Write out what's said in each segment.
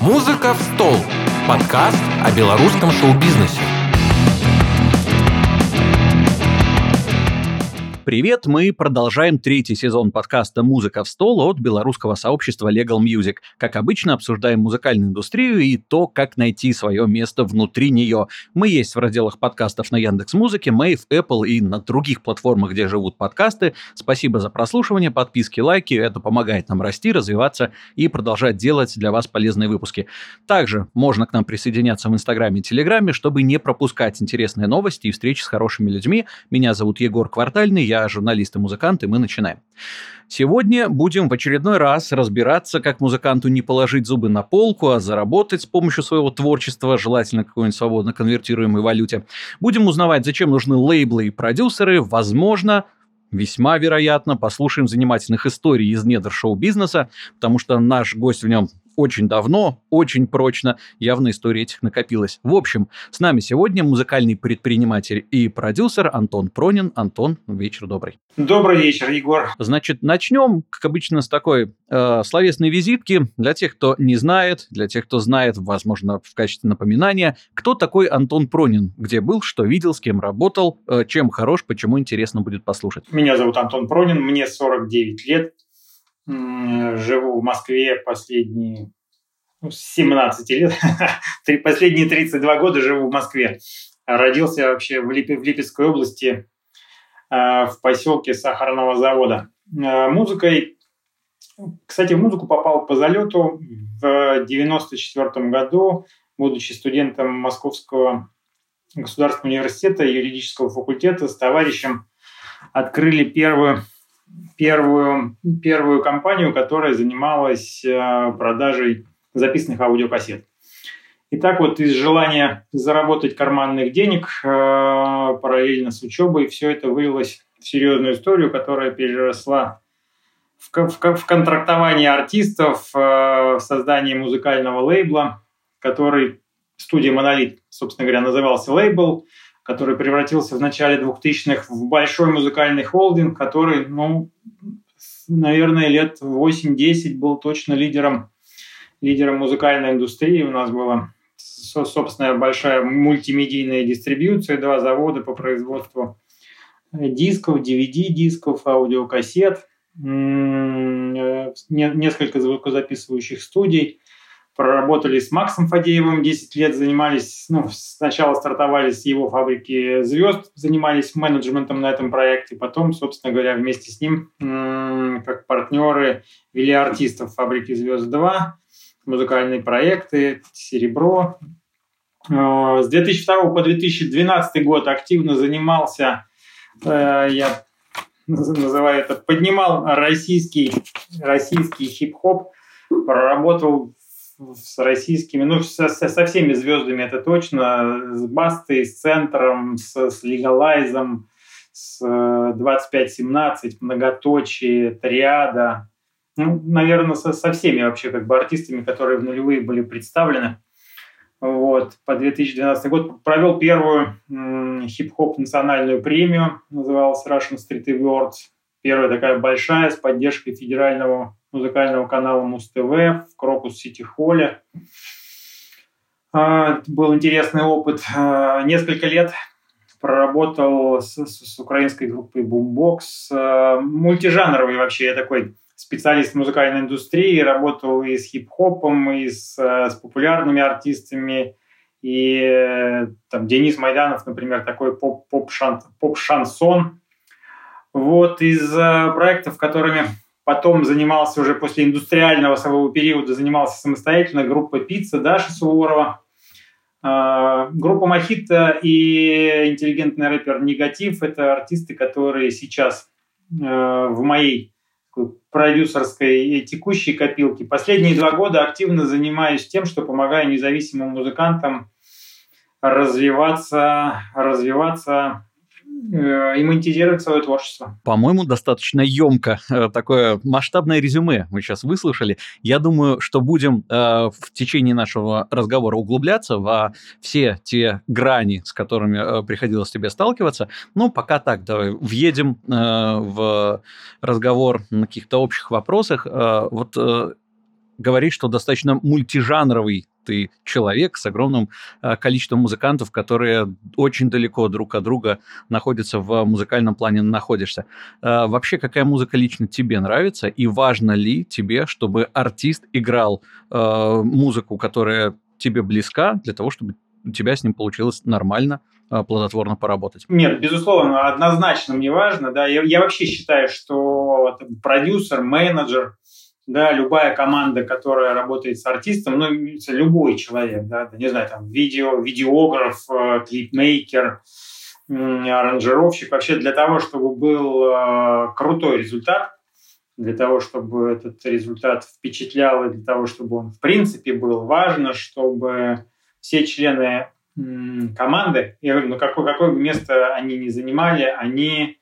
«Музыка в стол» – подкаст о белорусском шоу-бизнесе. Привет, мы продолжаем третий сезон подкаста «Музыка в стол» от белорусского сообщества Legal Music. Как обычно, обсуждаем музыкальную индустрию и то, как найти свое место внутри нее. Мы есть в разделах подкастов на Яндекс Музыке, Мэйв, Apple и на других платформах, где живут подкасты. Спасибо за прослушивание, подписки, лайки. Это помогает нам расти, развиваться и продолжать делать для вас полезные выпуски. Также можно к нам присоединяться в Инстаграме и Телеграме, чтобы не пропускать интересные новости и встречи с хорошими людьми. Меня зовут Егор Квартальный, я журналист и музыкант, и мы начинаем. Сегодня будем в очередной раз разбираться, как музыканту не положить зубы на полку, а заработать с помощью своего творчества, желательно какой-нибудь свободно конвертируемой валюте. Будем узнавать, зачем нужны лейблы и продюсеры, возможно, Весьма вероятно, послушаем занимательных историй из недр шоу-бизнеса, потому что наш гость в нем очень давно, очень прочно, явно история этих накопилась. В общем, с нами сегодня музыкальный предприниматель и продюсер Антон Пронин. Антон, вечер добрый. Добрый вечер, Егор. Значит, начнем, как обычно, с такой э, словесной визитки. Для тех, кто не знает, для тех, кто знает, возможно, в качестве напоминания, кто такой Антон Пронин, где был, что видел, с кем работал, э, чем хорош, почему интересно будет послушать. Меня зовут Антон Пронин, мне 49 лет, живу в Москве последние ну, 17 лет, последние 32 года живу в Москве. Родился вообще в, Лип... в Липецкой области, э, в поселке Сахарного завода. Э, музыкой, кстати, в музыку попал по залету в 94 году, будучи студентом Московского государственного университета юридического факультета с товарищем открыли первую первую, первую компанию, которая занималась э, продажей записанных аудиокассет. И так вот из желания заработать карманных денег э, параллельно с учебой все это вылилось в серьезную историю, которая переросла в, в, в контрактование артистов, э, в создание музыкального лейбла, который студия «Монолит», собственно говоря, назывался лейбл – который превратился в начале 2000-х в большой музыкальный холдинг, который, ну, наверное, лет 8-10 был точно лидером, лидером музыкальной индустрии. У нас была собственная большая мультимедийная дистрибьюция, два завода по производству дисков, DVD-дисков, аудиокассет, несколько звукозаписывающих студий – проработали с Максом Фадеевым 10 лет, занимались, ну, сначала стартовали с его фабрики звезд, занимались менеджментом на этом проекте, потом, собственно говоря, вместе с ним, как партнеры, вели артистов фабрики звезд 2, музыкальные проекты, серебро. Э, с 2002 по 2012 год активно занимался, э, я называю это, поднимал российский, российский хип-хоп, проработал с российскими, ну, со, со всеми звездами это точно, с Бастой, с Центром, с, с Легалайзом, с 2517, Многоточие, Триада, ну, наверное, со, со всеми вообще как бы артистами, которые в нулевые были представлены. Вот, по 2012 год провел первую хип-хоп национальную премию, называлась Russian Street Awards. Первая такая большая, с поддержкой федерального музыкального канала Муз-ТВ в Крокус-Сити-Холле. А, был интересный опыт. А, несколько лет проработал с, с украинской группой Boombox. А, мультижанровый вообще я такой специалист музыкальной индустрии. Работал и с хип-хопом, и с, с популярными артистами. И там Денис Майданов, например, такой поп-шансон. Поп вот из проектов, которыми Потом занимался уже после индустриального своего периода, занимался самостоятельно группа «Пицца» Даша Суворова. А, группа «Мохито» и интеллигентный рэпер «Негатив» — это артисты, которые сейчас а, в моей продюсерской и текущей копилке. Последние два года активно занимаюсь тем, что помогаю независимым музыкантам развиваться, развиваться Э, и монетизировать свое творчество. По-моему, достаточно емко. Э, такое масштабное резюме мы сейчас выслушали. Я думаю, что будем э, в течение нашего разговора углубляться во все те грани, с которыми приходилось тебе сталкиваться. Ну, пока так, давай въедем в разговор на каких-то общих вопросах. Вот говоришь, что достаточно мультижанровый ты человек с огромным э, количеством музыкантов, которые очень далеко друг от друга находятся в музыкальном плане находишься. Э, вообще, какая музыка лично тебе нравится и важно ли тебе, чтобы артист играл э, музыку, которая тебе близка, для того, чтобы у тебя с ним получилось нормально, плодотворно поработать? Нет, безусловно, однозначно мне важно. Да, я, я вообще считаю, что продюсер, менеджер, да, любая команда, которая работает с артистом, ну, любой человек, да, не знаю, там, видео, видеограф, э, клипмейкер, аранжировщик, вообще для того, чтобы был э, крутой результат, для того, чтобы этот результат впечатлял, и для того, чтобы он в принципе был важно, чтобы все члены команды, я говорю, ну какое, какое бы место они ни занимали, они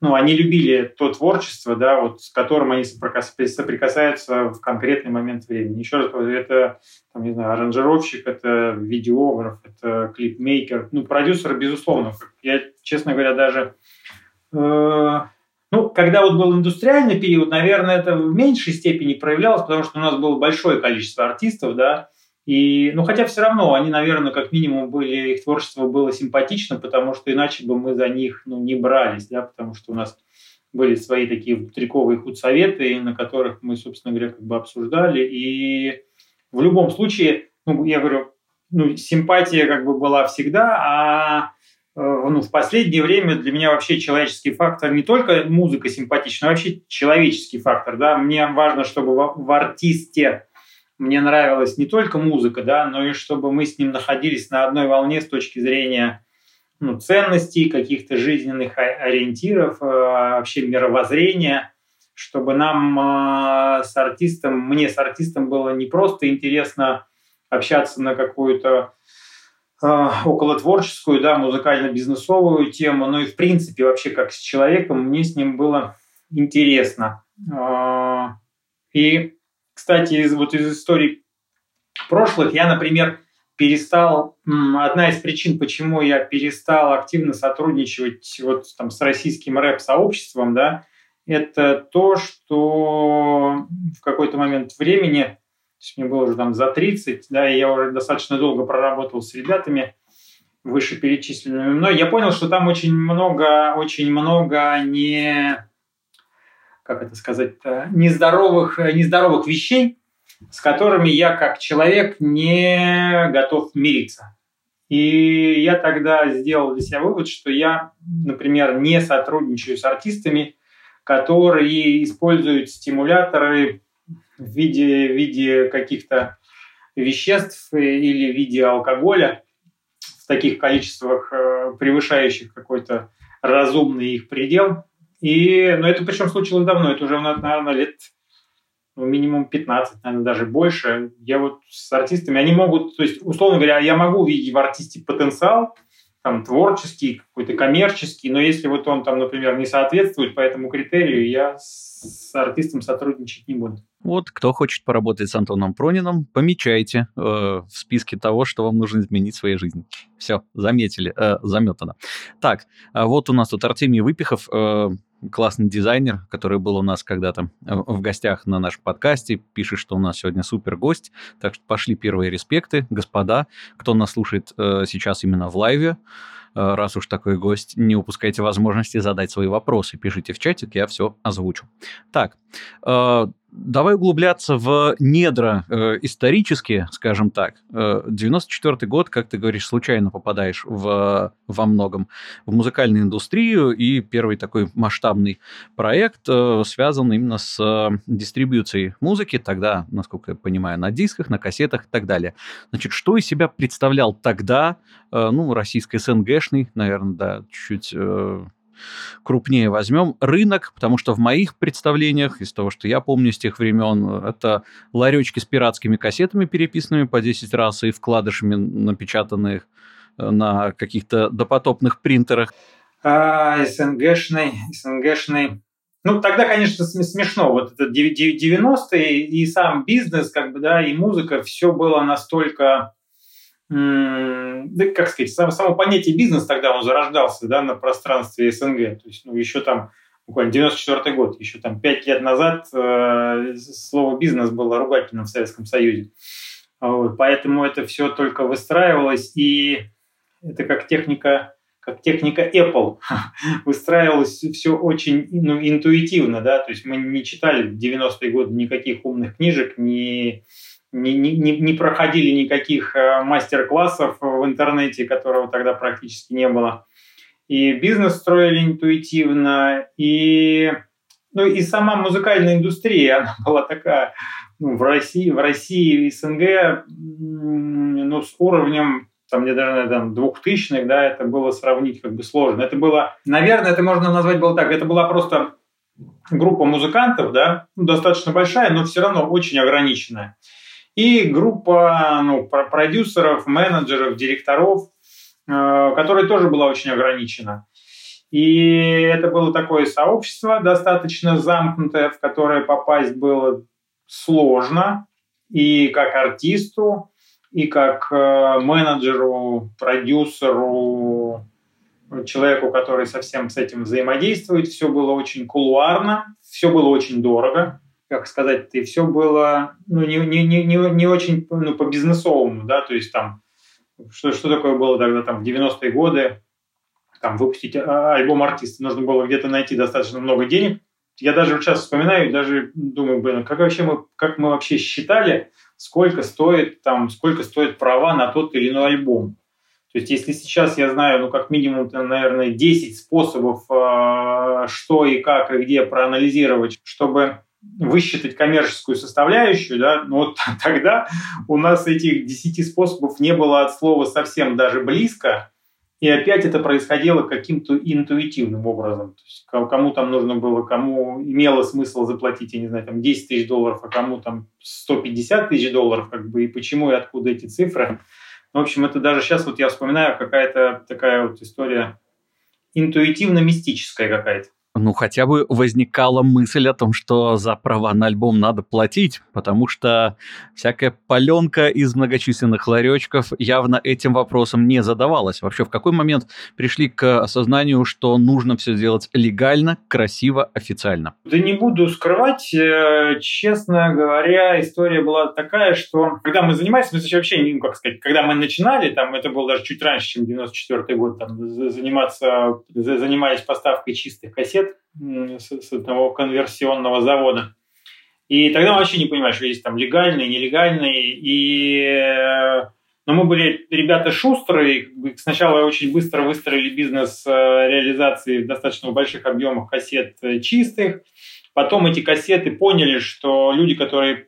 ну, они любили то творчество, да, вот, с которым они соприкасаются в конкретный момент времени. Еще раз говорю, это, там, не знаю, аранжировщик, это видеограф, это клипмейкер, ну, продюсер, безусловно. Я, честно говоря, даже... Э, ну, когда вот был индустриальный период, наверное, это в меньшей степени проявлялось, потому что у нас было большое количество артистов, да, и, ну, хотя все равно они, наверное, как минимум были, их творчество было симпатично, потому что иначе бы мы за них, ну, не брались, да, потому что у нас были свои такие триковые худсоветы, на которых мы, собственно говоря, как бы обсуждали. И в любом случае, ну, я говорю, ну, симпатия как бы была всегда, а э, ну, в последнее время для меня вообще человеческий фактор не только музыка симпатична, а вообще человеческий фактор. Да? Мне важно, чтобы в, в артисте мне нравилась не только музыка, да, но и чтобы мы с ним находились на одной волне с точки зрения ну, ценностей, каких-то жизненных ориентиров, э, вообще мировоззрения, чтобы нам э, с артистом, мне с артистом было не просто интересно общаться на какую-то э, около творческую, да, музыкально-бизнесовую тему, но и в принципе вообще как с человеком мне с ним было интересно. И кстати, из, вот из историй прошлых я, например, перестал, одна из причин, почему я перестал активно сотрудничать вот там с российским рэп-сообществом, да, это то, что в какой-то момент времени, мне было уже там за 30, да, и я уже достаточно долго проработал с ребятами, вышеперечисленными мной, я понял, что там очень много, очень много не как это сказать, нездоровых, нездоровых вещей, с которыми я как человек не готов мириться. И я тогда сделал для себя вывод, что я, например, не сотрудничаю с артистами, которые используют стимуляторы в виде, в виде каких-то веществ или в виде алкоголя в таких количествах, э, превышающих какой-то разумный их предел. И, но это причем случилось давно, это уже, наверное, лет ну, минимум 15, наверное, даже больше. Я вот с артистами, они могут, то есть, условно говоря, я могу увидеть в артисте потенциал, там, творческий, какой-то коммерческий, но если вот он там, например, не соответствует по этому критерию, я с артистом сотрудничать не буду. Вот, кто хочет поработать с Антоном Пронином, помечайте э, в списке того, что вам нужно изменить в своей жизни. Все, заметили, э, заметано. Так, а вот у нас тут Артемий Выпихов, э, классный дизайнер, который был у нас когда-то э, в гостях на нашем подкасте, пишет, что у нас сегодня супер гость. Так что пошли первые респекты, господа, кто нас слушает э, сейчас именно в лайве. Э, раз уж такой гость, не упускайте возможности задать свои вопросы. Пишите в чатик, я все озвучу. Так, давай углубляться в недра э, исторические, скажем так. Э, 94 год, как ты говоришь, случайно попадаешь в, во многом в музыкальную индустрию, и первый такой масштабный проект э, связан именно с э, дистрибьюцией музыки, тогда, насколько я понимаю, на дисках, на кассетах и так далее. Значит, что из себя представлял тогда, э, ну, российский СНГшный, наверное, да, чуть-чуть... Э, крупнее возьмем. Рынок, потому что в моих представлениях, из того, что я помню с тех времен, это ларечки с пиратскими кассетами, переписанными по 10 раз и вкладышами, напечатанных э, на каких-то допотопных принтерах. А, СНГшный, СНГшный. Ну, тогда, конечно, смешно. Вот это 90-е и сам бизнес, как бы, да, и музыка, все было настолько да, как сказать, само, само понятие бизнес тогда он зарождался да, на пространстве СНГ. То есть, ну, еще там буквально 94 год, еще там пять лет назад э, слово «бизнес» было ругательным в Советском Союзе. Вот, поэтому это все только выстраивалось, и это как техника как техника Apple. Выстраивалось все очень ну, интуитивно, да, то есть мы не читали в 90-е годы никаких умных книжек, не, не, не, не проходили никаких э, мастер-классов в интернете, которого тогда практически не было. И бизнес строили интуитивно, и, ну, и сама музыкальная индустрия, она была такая, ну, в России, в России и СНГ, ну, с уровнем там где даже там, двухтысячных, да, это было сравнить как бы сложно. Это было, наверное, это можно назвать было так, это была просто группа музыкантов, да, ну, достаточно большая, но все равно очень ограниченная. И группа ну, продюсеров, менеджеров, директоров, э, которая тоже была очень ограничена. И это было такое сообщество достаточно замкнутое, в которое попасть было сложно и как артисту, и как э, менеджеру, продюсеру, человеку, который совсем с этим взаимодействует. Все было очень кулуарно, все было очень дорого, как сказать, и все было ну, не, не, не, не очень ну, по-бизнесовому, да, то есть там, что, что такое было тогда там в 90-е годы, там выпустить а, альбом артиста, нужно было где-то найти достаточно много денег. Я даже сейчас вспоминаю, даже думаю, блин, как вообще мы, как мы вообще считали, сколько стоит там, сколько стоит права на тот или иной альбом. То есть, если сейчас я знаю, ну, как минимум, наверное, 10 способов, э, что и как и где проанализировать, чтобы высчитать коммерческую составляющую, да, ну вот тогда у нас этих 10 способов не было от слова совсем даже близко, и опять это происходило каким-то интуитивным образом. То есть кому там нужно было, кому имело смысл заплатить, я не знаю, там 10 тысяч долларов, а кому там 150 тысяч долларов, как бы, и почему и откуда эти цифры. В общем, это даже сейчас вот я вспоминаю какая-то такая вот история интуитивно-мистическая какая-то ну, хотя бы возникала мысль о том, что за права на альбом надо платить, потому что всякая паленка из многочисленных ларечков явно этим вопросом не задавалась. Вообще, в какой момент пришли к осознанию, что нужно все сделать легально, красиво, официально? Да не буду скрывать, э, честно говоря, история была такая, что когда мы занимались, мы вообще, ну, как сказать, когда мы начинали, там это было даже чуть раньше, чем 94 год, там, заниматься, занимались поставкой чистых кассет, с, с одного конверсионного завода. И тогда вообще не понимали, что есть там легальные, нелегальные. И но мы были ребята шустрые, сначала очень быстро выстроили бизнес э, реализации достаточно больших объемах кассет э, чистых. Потом эти кассеты поняли, что люди, которые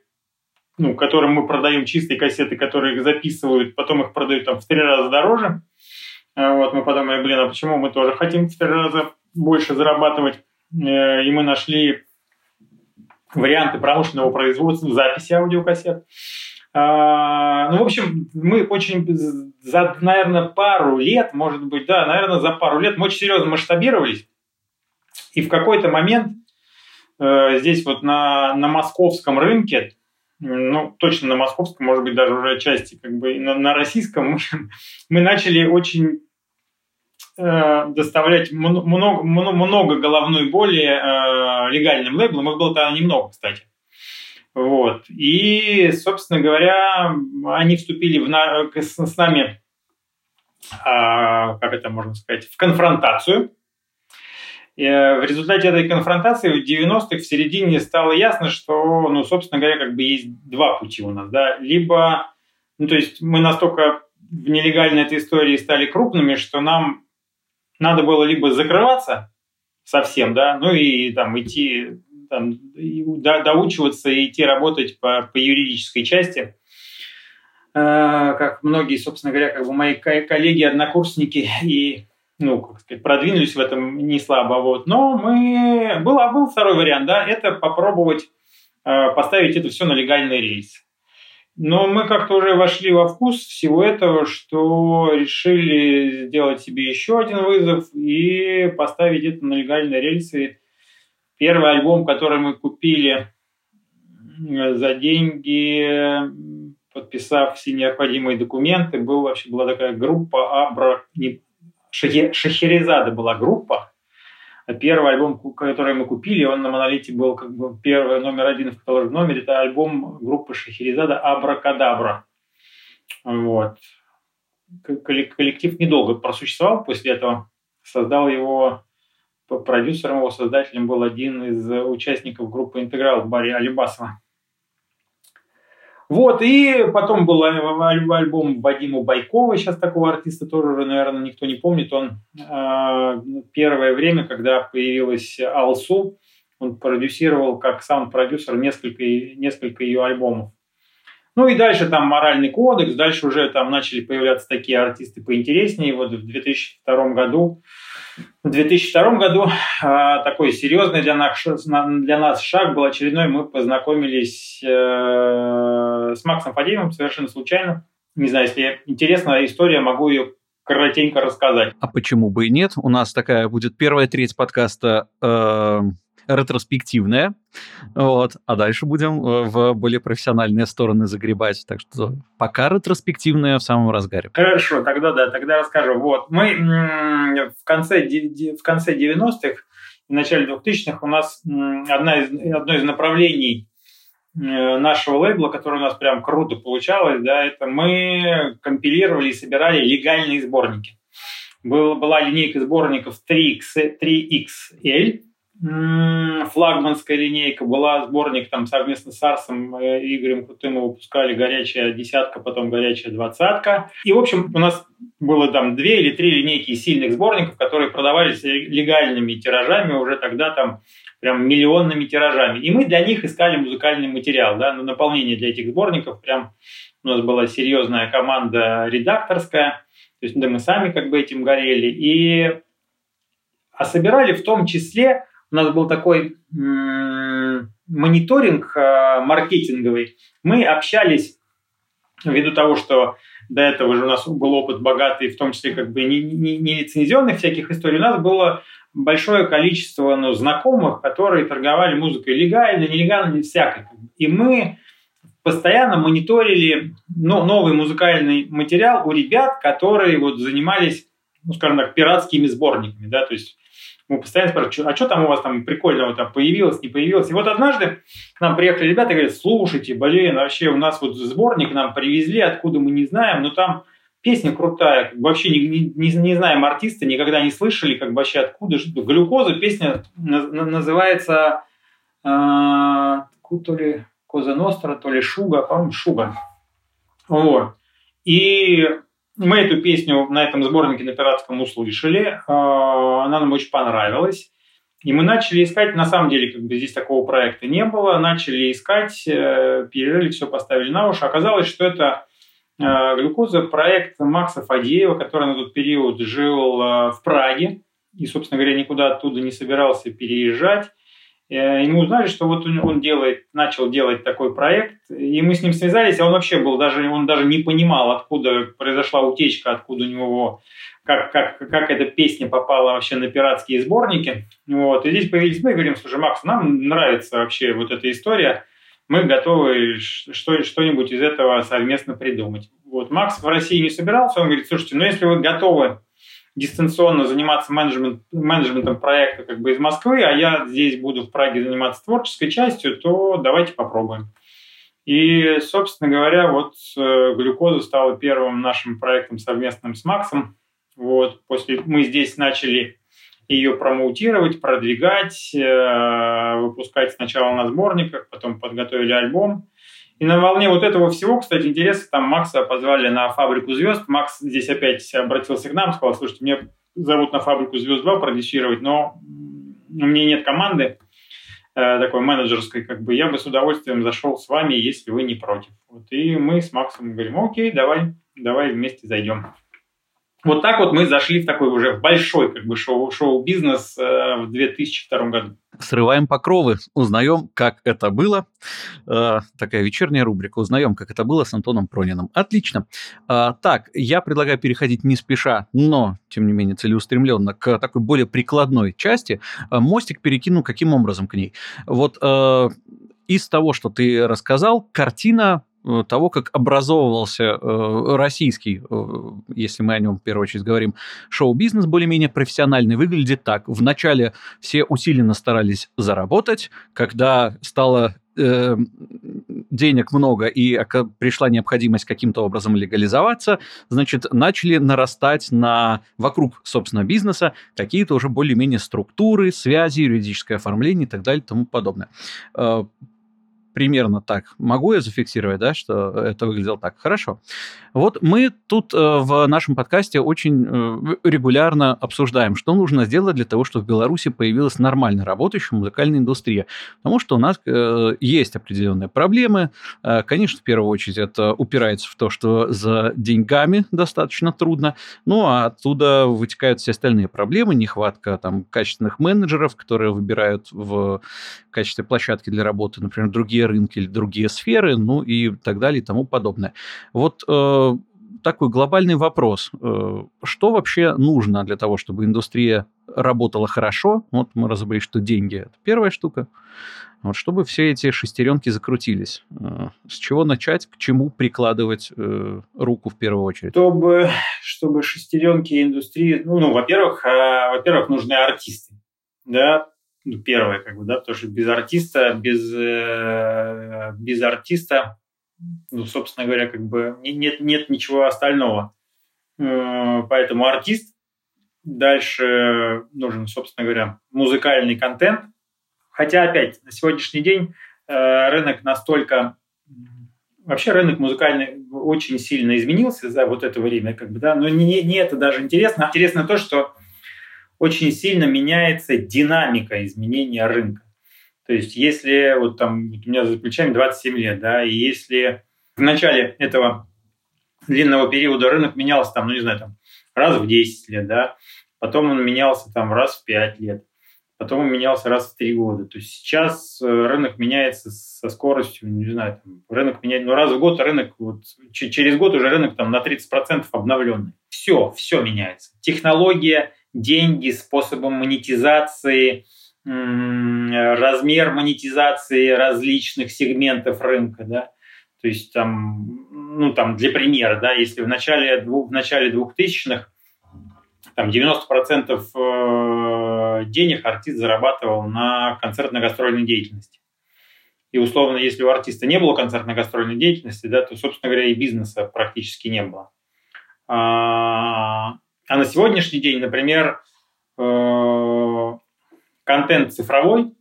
ну, которым мы продаем чистые кассеты, которые их записывают, потом их продают там в три раза дороже. Э, вот, мы подумали, блин, а почему мы тоже хотим в три раза больше зарабатывать? Э, и мы нашли варианты промышленного производства записи аудиокассет. А, ну, в общем, мы очень за, наверное, пару лет, может быть, да, наверное, за пару лет мы очень серьезно масштабировались. И в какой-то момент э, здесь вот на, на московском рынке, ну, точно на московском, может быть, даже уже части как бы на, на российском, мы, начали очень доставлять много, много головной боли э, легальным лейблам. Их было тогда немного, кстати. Вот. И, собственно говоря, они вступили в на... с, нами, а, как это можно сказать, в конфронтацию. Э, в результате этой конфронтации в 90-х в середине стало ясно, что, ну, собственно говоря, как бы есть два пути у нас. Да? Либо, ну, то есть мы настолько в нелегальной этой истории стали крупными, что нам надо было либо закрываться совсем, да, ну и там идти, там, до, доучиваться и идти работать по, по юридической части, э, как многие, собственно говоря, как бы мои коллеги, однокурсники и ну, как сказать, продвинулись в этом не слабо. Вот. Но мы... Был, был второй вариант, да, это попробовать э, поставить это все на легальный рейс. Но мы как-то уже вошли во вкус всего этого, что решили сделать себе еще один вызов и поставить это на легальные рельсы. Первый альбом, который мы купили за деньги, подписав все необходимые документы, был вообще была такая группа Абра... Не, Шахерезада была группа. Первый альбом, который мы купили, он на Монолите был как бы первый номер один в каталоге номере. Это альбом группы Шахерезада «Абракадабра». Вот. Коллектив недолго просуществовал после этого. Создал его продюсером его, создателем был один из участников группы «Интеграл» Барри Алибасова. Вот, и потом был альбом Вадима Байкова, сейчас такого артиста тоже уже, наверное, никто не помнит. Он э, первое время, когда появилась Алсу, он продюсировал как саунд-продюсер несколько, несколько ее альбомов. Ну и дальше там моральный кодекс, дальше уже там начали появляться такие артисты поинтереснее. Вот в 2002 году в 2002 году э, такой серьезный для нас, для нас шаг был очередной. Мы познакомились э, с Максом Фадеевым совершенно случайно. Не знаю, если интересная история, могу ее коротенько рассказать. А почему бы и нет? У нас такая будет первая треть подкаста э, ретроспективная, вот, а дальше будем э, в более профессиональные стороны загребать, так что пока ретроспективная в самом разгаре. Хорошо, тогда да, тогда расскажу. Вот, мы в конце, в конце 90-х, в начале 2000-х у нас одна из, одно из направлений э, нашего лейбла, которое у нас прям круто получалось, да, это мы компилировали и собирали легальные сборники. Был, была линейка сборников 3X, 3XL, флагманская линейка, была сборник там совместно с Арсом э, и Игорем Крутым выпускали «Горячая десятка», потом «Горячая двадцатка». И, в общем, у нас было там две или три линейки сильных сборников, которые продавались легальными тиражами уже тогда там прям миллионными тиражами. И мы для них искали музыкальный материал, да, на наполнение для этих сборников. Прям у нас была серьезная команда редакторская, то есть да, мы сами как бы этим горели. И а собирали в том числе у нас был такой мониторинг э, маркетинговый. Мы общались ввиду того, что до этого же у нас был опыт богатый, в том числе как бы не, не, не всяких историй. У нас было большое количество ну, знакомых, которые торговали музыкой легально, нелегально, не всякой. И мы постоянно мониторили ну, новый музыкальный материал у ребят, которые вот занимались, ну, скажем так, пиратскими сборниками, да, то есть мы постоянно спрашиваем, а что там у вас там прикольного там появилось, не появилось. И вот однажды к нам приехали ребята и говорят, слушайте, блин, вообще у нас вот сборник нам привезли, откуда мы не знаем, но там песня крутая, вообще не, не, не знаем артиста, никогда не слышали, как вообще откуда. Что, глюкоза, песня называется э, то ли Коза Ностра, то ли Шуга, по-моему, Шуга. Вот. И мы эту песню на этом сборнике на пиратском услышали, а, она нам очень понравилась. И мы начали искать, на самом деле, как бы здесь такого проекта не было, начали искать, э, перерыли, все поставили на уши. Оказалось, что это э, глюкоза проект Макса Фадеева, который на тот период жил э, в Праге и, собственно говоря, никуда оттуда не собирался переезжать. Э, и мы узнали, что вот он делает, начал делать такой проект, и мы с ним связались, а он вообще был даже, он даже не понимал, откуда произошла утечка, откуда у него, как, как, как эта песня попала вообще на пиратские сборники. Вот. И здесь появились мы и говорим, слушай, Макс, нам нравится вообще вот эта история, мы готовы что, что-нибудь из этого совместно придумать. Вот. Макс в России не собирался, он говорит, слушайте, ну если вы готовы дистанционно заниматься менеджмент, менеджментом проекта как бы из Москвы, а я здесь буду в Праге заниматься творческой частью, то давайте попробуем. И, собственно говоря, вот э, глюкоза стала первым нашим проектом совместным с Максом. Вот, после мы здесь начали ее промоутировать, продвигать, э, выпускать сначала на сборниках, потом подготовили альбом. И на волне вот этого всего, кстати, интересно, там Макса позвали на «Фабрику звезд». Макс здесь опять обратился к нам, сказал, слушайте, мне зовут на «Фабрику звезд 2» продюсировать, но у меня нет команды э, такой менеджерской, как бы я бы с удовольствием зашел с вами, если вы не против. Вот, и мы с Максом говорим, окей, давай, давай вместе зайдем. Вот так вот мы зашли в такой уже большой как бы шоу, шоу-бизнес э, в 2002 году. Срываем покровы, узнаем, как это было. Э, такая вечерняя рубрика. Узнаем, как это было с Антоном Прониным. Отлично. Э, так, я предлагаю переходить не спеша, но, тем не менее, целеустремленно к такой более прикладной части. Э, мостик перекину каким образом к ней? Вот э, из того, что ты рассказал, картина того, как образовывался э, российский, э, если мы о нем в первую очередь говорим, шоу-бизнес более-менее профессиональный, выглядит так. Вначале все усиленно старались заработать, когда стало э, денег много и пришла необходимость каким-то образом легализоваться, значит, начали нарастать на вокруг, собственно, бизнеса какие-то уже более-менее структуры, связи, юридическое оформление и так далее и тому подобное. Примерно так. Могу я зафиксировать, да, что это выглядело так? Хорошо. Вот мы тут э, в нашем подкасте очень э, регулярно обсуждаем, что нужно сделать для того, чтобы в Беларуси появилась нормально работающая музыкальная индустрия. Потому что у нас э, есть определенные проблемы. Конечно, в первую очередь это упирается в то, что за деньгами достаточно трудно. Ну, а оттуда вытекают все остальные проблемы. Нехватка там качественных менеджеров, которые выбирают в качестве площадки для работы, например, другие рынки или другие сферы, ну и так далее и тому подобное. Вот э, такой глобальный вопрос. Э, что вообще нужно для того, чтобы индустрия работала хорошо? Вот мы разобрались, что деньги – это первая штука. Вот чтобы все эти шестеренки закрутились. Э, с чего начать, к чему прикладывать э, руку в первую очередь? Чтобы, чтобы шестеренки индустрии... Ну, ну во-первых, э, во-первых, нужны артисты. Да, ну, первое, как бы, да, потому что без артиста, без, э, без артиста, ну, собственно говоря, как бы нет, нет ничего остального. Э, поэтому артист, дальше нужен, собственно говоря, музыкальный контент. Хотя, опять, на сегодняшний день э, рынок настолько вообще рынок музыкальный очень сильно изменился за вот это время, как бы, да, но не, не это даже интересно. Интересно то, что очень сильно меняется динамика изменения рынка. То есть если вот там у меня за плечами 27 лет, да, и если в начале этого длинного периода рынок менялся там, ну не знаю, там раз в 10 лет, да, потом он менялся там раз в 5 лет, потом он менялся раз в 3 года. То есть сейчас э, рынок меняется со скоростью, не знаю, там, рынок меняется, ну раз в год рынок, вот, через год уже рынок там на 30% обновленный. Все, все меняется. Технология, деньги, способом монетизации, размер монетизации различных сегментов рынка, да, то есть там, ну там для примера, да, если в начале, в начале 2000-х там 90% э, денег артист зарабатывал на концертно-гастрольной деятельности. И условно, если у артиста не было концертно-гастрольной деятельности, да, то, собственно говоря, и бизнеса практически не было. А, на сегодняшний день, например, э, контент цифровой,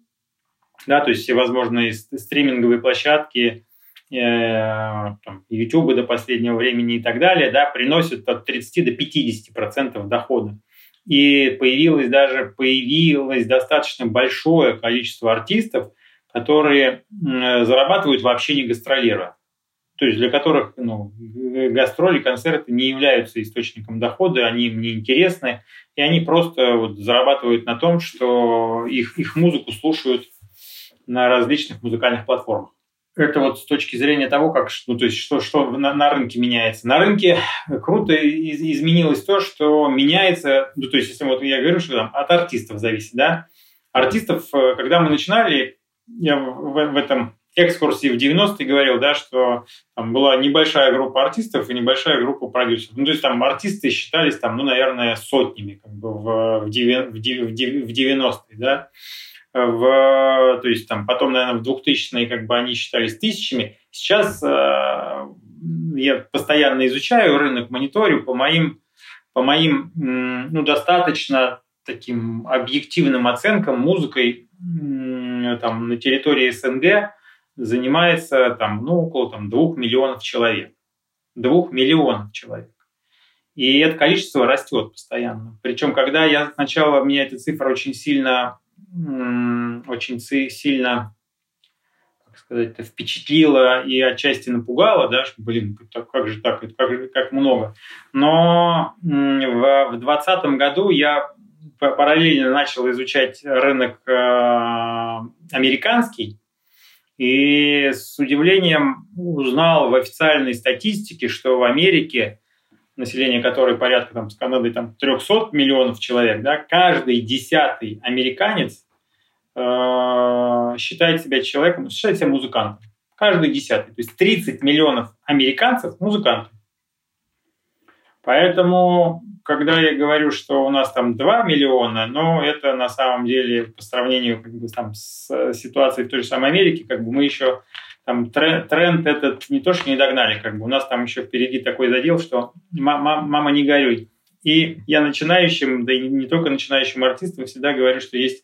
да, то есть все возможные стриминговые площадки, э, YouTube до последнего времени и так далее, да, приносят от 30 до 50 процентов дохода. И появилось даже появилось достаточно большое количество артистов, которые зарабатывают вообще не гастролируя то есть для которых ну, гастроли, концерты не являются источником дохода, они мне интересны, и они просто вот зарабатывают на том, что их, их музыку слушают на различных музыкальных платформах. Это вот с точки зрения того, как, ну, то есть что, что на, на рынке меняется. На рынке круто из, изменилось то, что меняется, ну, то есть если вот я говорю, что там от артистов зависит, да, артистов, э, когда мы начинали, я в, в этом экскурсии в 90-е говорил, да, что там была небольшая группа артистов и небольшая группа продюсеров. Ну, то есть там артисты считались там, ну, наверное, сотнями как бы в, в, 90-е, да. В, то есть там потом, наверное, в 2000-е как бы они считались тысячами. Сейчас э, я постоянно изучаю рынок, мониторю по моим, по моим ну, достаточно таким объективным оценкам музыкой там, на территории СНГ занимается там, ну, около там, двух миллионов человек. Двух миллионов человек. И это количество растет постоянно. Причем, когда я сначала, меня эта цифра очень сильно, очень сильно, как сказать, впечатлила и отчасти напугала, да, что, блин, как же так, как, же, как много. Но в 2020 году я параллельно начал изучать рынок э, американский, и с удивлением узнал в официальной статистике, что в Америке, население которой порядка там, с Канадой там, 300 миллионов человек, да, каждый десятый американец э, считает себя человеком, считает себя музыкантом. Каждый десятый. То есть 30 миллионов американцев – музыканты. Поэтому, когда я говорю, что у нас там 2 миллиона, но это на самом деле по сравнению как бы, там, с ситуацией в той же самой Америке, как бы мы еще там тренд, тренд этот не то, что не догнали, как бы у нас там еще впереди такой задел, что мама, мама не горюй. И я начинающим, да и не только начинающим артистам всегда говорю, что есть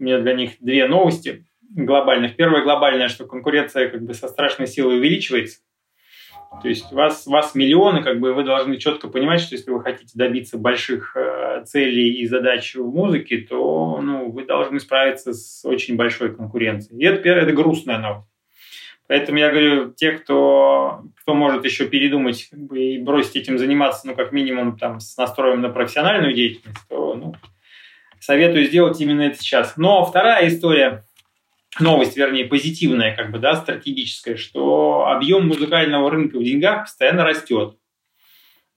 у меня для них две новости глобальных. Первая глобальная, что конкуренция как бы со страшной силой увеличивается. То есть вас, вас миллионы, как бы вы должны четко понимать, что если вы хотите добиться больших э, целей и задач в музыке, то ну, вы должны справиться с очень большой конкуренцией. И это, это грустная новость. Поэтому я говорю, те, кто, кто может еще передумать как бы, и бросить этим заниматься, ну, как минимум, там, с настроем на профессиональную деятельность, то ну, советую сделать именно это сейчас. Но вторая история, новость, вернее, позитивная, как бы, да, стратегическая, что объем музыкального рынка в деньгах постоянно растет.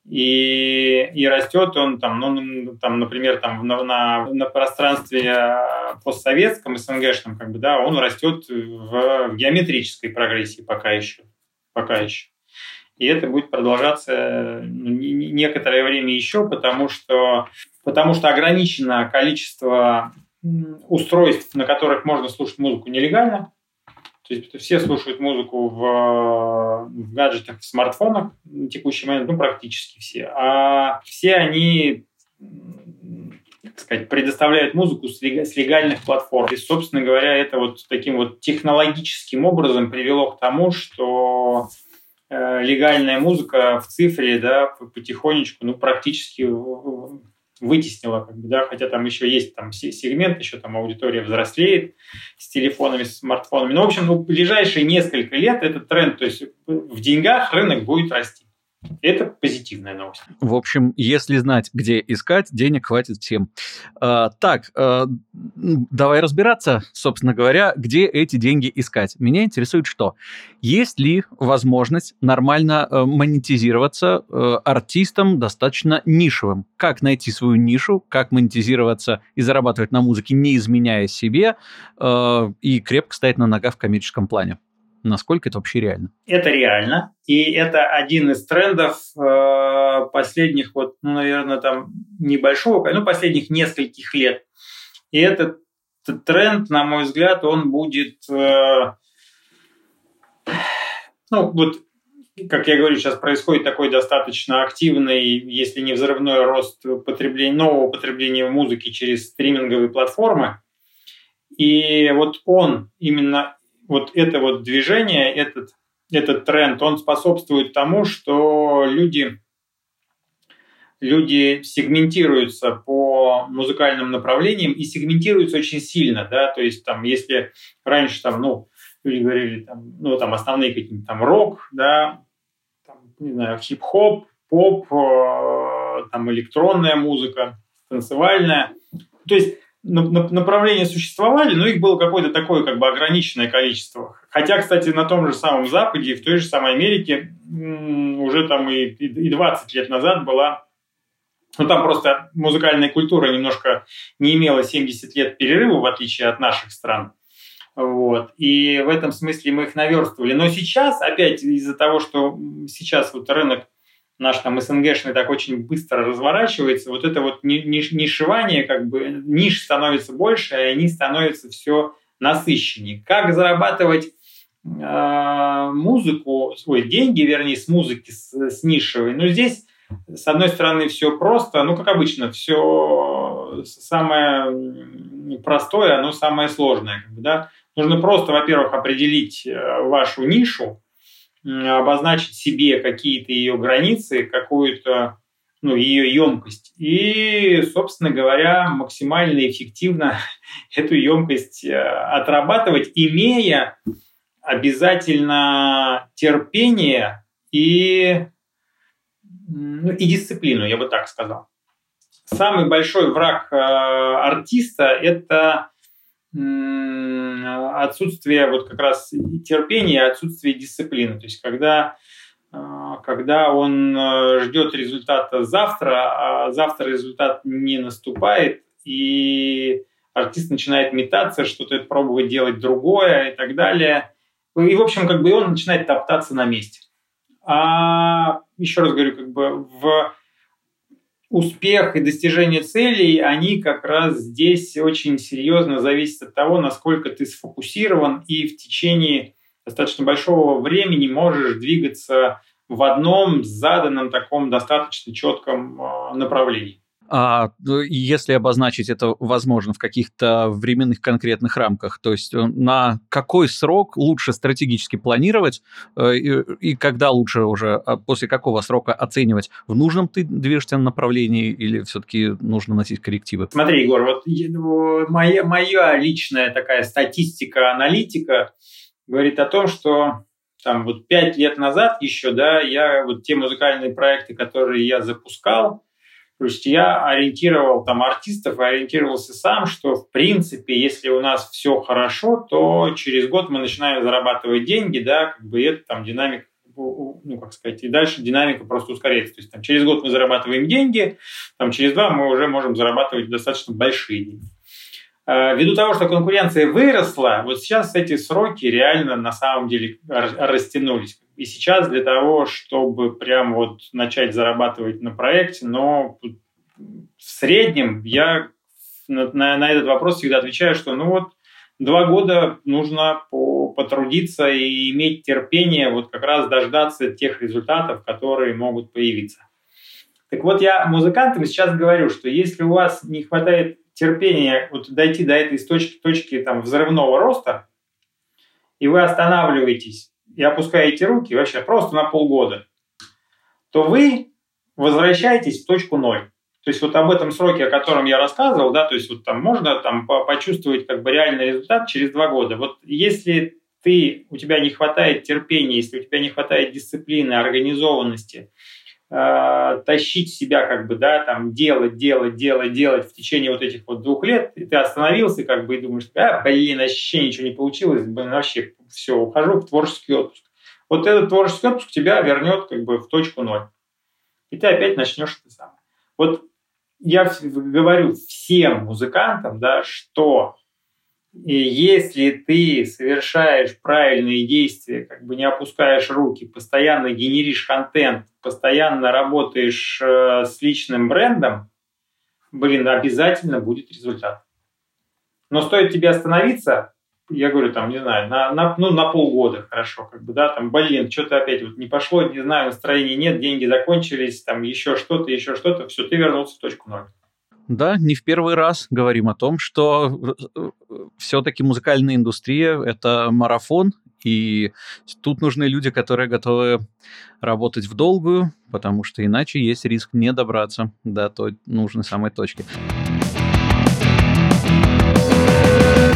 И, и растет он там, ну, там, например, там на, на, на пространстве постсоветском, СНГшном, как бы, да, он растет в, в геометрической прогрессии пока еще. Пока еще. И это будет продолжаться ну, некоторое время еще, потому что, потому что ограничено количество устройств, на которых можно слушать музыку нелегально. То есть все слушают музыку в, в гаджетах, в смартфонах на текущий момент, ну, практически все. А все они так сказать, предоставляют музыку с легальных платформ. И, собственно говоря, это вот таким вот технологическим образом привело к тому, что э, легальная музыка в цифре, да, потихонечку, ну, практически вытеснила, как бы, да, хотя там еще есть там сегмент, еще там аудитория взрослеет с телефонами, с смартфонами. Но, ну, в общем, ну, ближайшие несколько лет этот тренд, то есть в деньгах рынок будет расти. Это позитивная новость. В общем, если знать, где искать, денег хватит всем. А, так, а, давай разбираться, собственно говоря, где эти деньги искать. Меня интересует что? Есть ли возможность нормально э, монетизироваться э, артистом достаточно нишевым? Как найти свою нишу, как монетизироваться и зарабатывать на музыке, не изменяя себе, э, и крепко стоять на ногах в коммерческом плане? Насколько это вообще реально? Это реально. И это один из трендов э, последних, вот, ну, наверное, там небольшого, ну, последних нескольких лет. И этот, тренд, на мой взгляд, он будет, э, ну, вот как я говорю, сейчас происходит такой достаточно активный, если не взрывной рост потребления, нового потребления музыки через стриминговые платформы. И вот он именно вот это вот движение, этот, этот тренд, он способствует тому, что люди, люди сегментируются по музыкальным направлениям и сегментируются очень сильно, да, то есть там, если раньше там, ну, люди говорили, там, ну, там основные какие-то там рок, да, там, не знаю, хип-хоп, поп, э, там электронная музыка, танцевальная. То есть направления существовали, но их было какое-то такое как бы ограниченное количество. Хотя, кстати, на том же самом Западе, в той же самой Америке уже там и, и 20 лет назад была ну, там просто музыкальная культура немножко не имела 70 лет перерыва, в отличие от наших стран. Вот. И в этом смысле мы их наверстывали. Но сейчас, опять из-за того, что сейчас вот рынок наш там СНГшный так очень быстро разворачивается, вот это вот нишевание, как бы ниш становится больше, а они становятся все насыщеннее. Как зарабатывать э, музыку, ой, деньги, вернее, с музыки, с, с нишевой? Ну, здесь, с одной стороны, все просто, ну, как обычно, все самое простое, оно самое сложное. Как бы, да? Нужно просто, во-первых, определить э, вашу нишу, обозначить себе какие-то ее границы, какую-то ну, ее емкость. И, собственно говоря, максимально эффективно эту емкость э, отрабатывать, имея обязательно терпение и, ну, и дисциплину, я бы так сказал. Самый большой враг э, артиста – это отсутствие вот как раз терпения, отсутствие дисциплины. То есть когда, а, когда он э, ждет результата завтра, а завтра результат не наступает, и артист начинает метаться, что-то пробовать делать другое и так далее. И, в общем, как бы он начинает топтаться на месте. А еще раз говорю, как бы в успех и достижение целей, они как раз здесь очень серьезно зависят от того, насколько ты сфокусирован и в течение достаточно большого времени можешь двигаться в одном заданном таком достаточно четком а, направлении. А ну, если обозначить это возможно в каких-то временных конкретных рамках, то есть э, на какой срок лучше стратегически планировать э, и, и когда лучше уже, а после какого срока оценивать, в нужном ты движешься направлении или все-таки нужно носить коррективы? Смотри, Егор, вот ну, моя, моя личная такая статистика, аналитика говорит о том, что там вот пять лет назад еще, да, я вот те музыкальные проекты, которые я запускал, то есть я ориентировал там артистов и ориентировался сам, что в принципе, если у нас все хорошо, то через год мы начинаем зарабатывать деньги, да, как бы это там динамика ну, как сказать, и дальше динамика просто ускоряется. То есть там, через год мы зарабатываем деньги, там, через два мы уже можем зарабатывать достаточно большие деньги. А, ввиду того, что конкуренция выросла, вот сейчас эти сроки реально на самом деле растянулись. И сейчас для того, чтобы прям вот начать зарабатывать на проекте, но в среднем я на, на, на этот вопрос всегда отвечаю, что ну вот два года нужно по, потрудиться и иметь терпение вот как раз дождаться тех результатов, которые могут появиться. Так вот, я музыкантам сейчас говорю, что если у вас не хватает терпения вот дойти до этой точки, точки там, взрывного роста, и вы останавливаетесь и опускаете руки вообще просто на полгода, то вы возвращаетесь в точку ноль. То есть вот об этом сроке, о котором я рассказывал, да, то есть вот там можно там почувствовать как бы реальный результат через два года. Вот если ты, у тебя не хватает терпения, если у тебя не хватает дисциплины, организованности, э, тащить себя как бы, да, там делать, делать, делать, делать в течение вот этих вот двух лет, и ты остановился как бы и думаешь, а, блин, вообще ничего не получилось, блин, вообще все, ухожу в творческий отпуск. Вот этот творческий отпуск тебя вернет как бы в точку ноль. И ты опять начнешь это самое. Вот я говорю всем музыкантам, да, что и если ты совершаешь правильные действия, как бы не опускаешь руки, постоянно генеришь контент, постоянно работаешь э, с личным брендом, блин, обязательно будет результат. Но стоит тебе остановиться, я говорю, там, не знаю, на, на, ну, на полгода хорошо, как бы, да, там, блин, что-то опять вот не пошло, не знаю, настроения нет, деньги закончились, там, еще что-то, еще что-то, все, ты вернулся в точку ноль. Да, не в первый раз говорим о том, что э, все-таки музыкальная индустрия — это марафон, и тут нужны люди, которые готовы работать в долгую, потому что иначе есть риск не добраться до той нужной самой точки.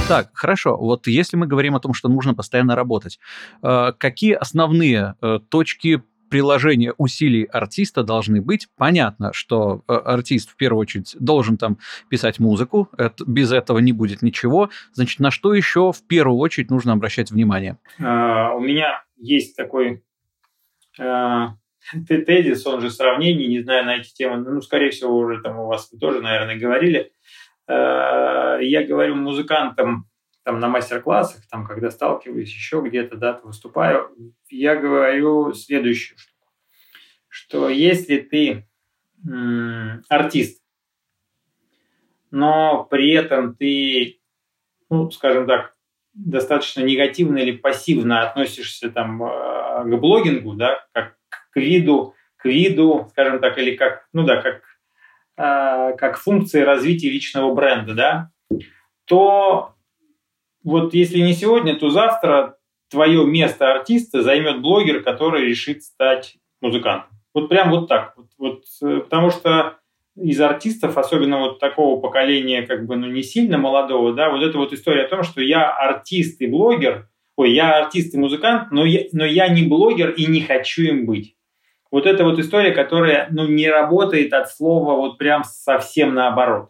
Так, хорошо. Вот если мы говорим о том, что нужно постоянно работать, э, какие основные э, точки приложения усилий артиста должны быть. Понятно, что э, артист в первую очередь должен там писать музыку, это, без этого не будет ничего. Значит, на что еще в первую очередь нужно обращать внимание? Uh, у меня есть такой uh, тезис, он же сравнений, не знаю на эти темы, ну, скорее всего, уже там у вас тоже, наверное, говорили. Uh, я говорю музыкантам, там на мастер-классах, там, когда сталкиваюсь еще где-то, да, выступаю, я говорю следующую штуку, что если ты м- артист, но при этом ты, ну, скажем так, достаточно негативно или пассивно относишься там э, к блогингу, да, как к виду, к виду, скажем так, или как, ну да, как, э, как функции развития личного бренда, да, то вот если не сегодня, то завтра твое место артиста займет блогер, который решит стать музыкантом. Вот прям вот так. Вот, вот, э, потому что из артистов, особенно вот такого поколения, как бы, ну, не сильно молодого, да, вот эта вот история о том, что я артист и блогер, ой, я артист и музыкант, но я, но я не блогер и не хочу им быть. Вот это вот история, которая, ну, не работает от слова вот прям совсем наоборот.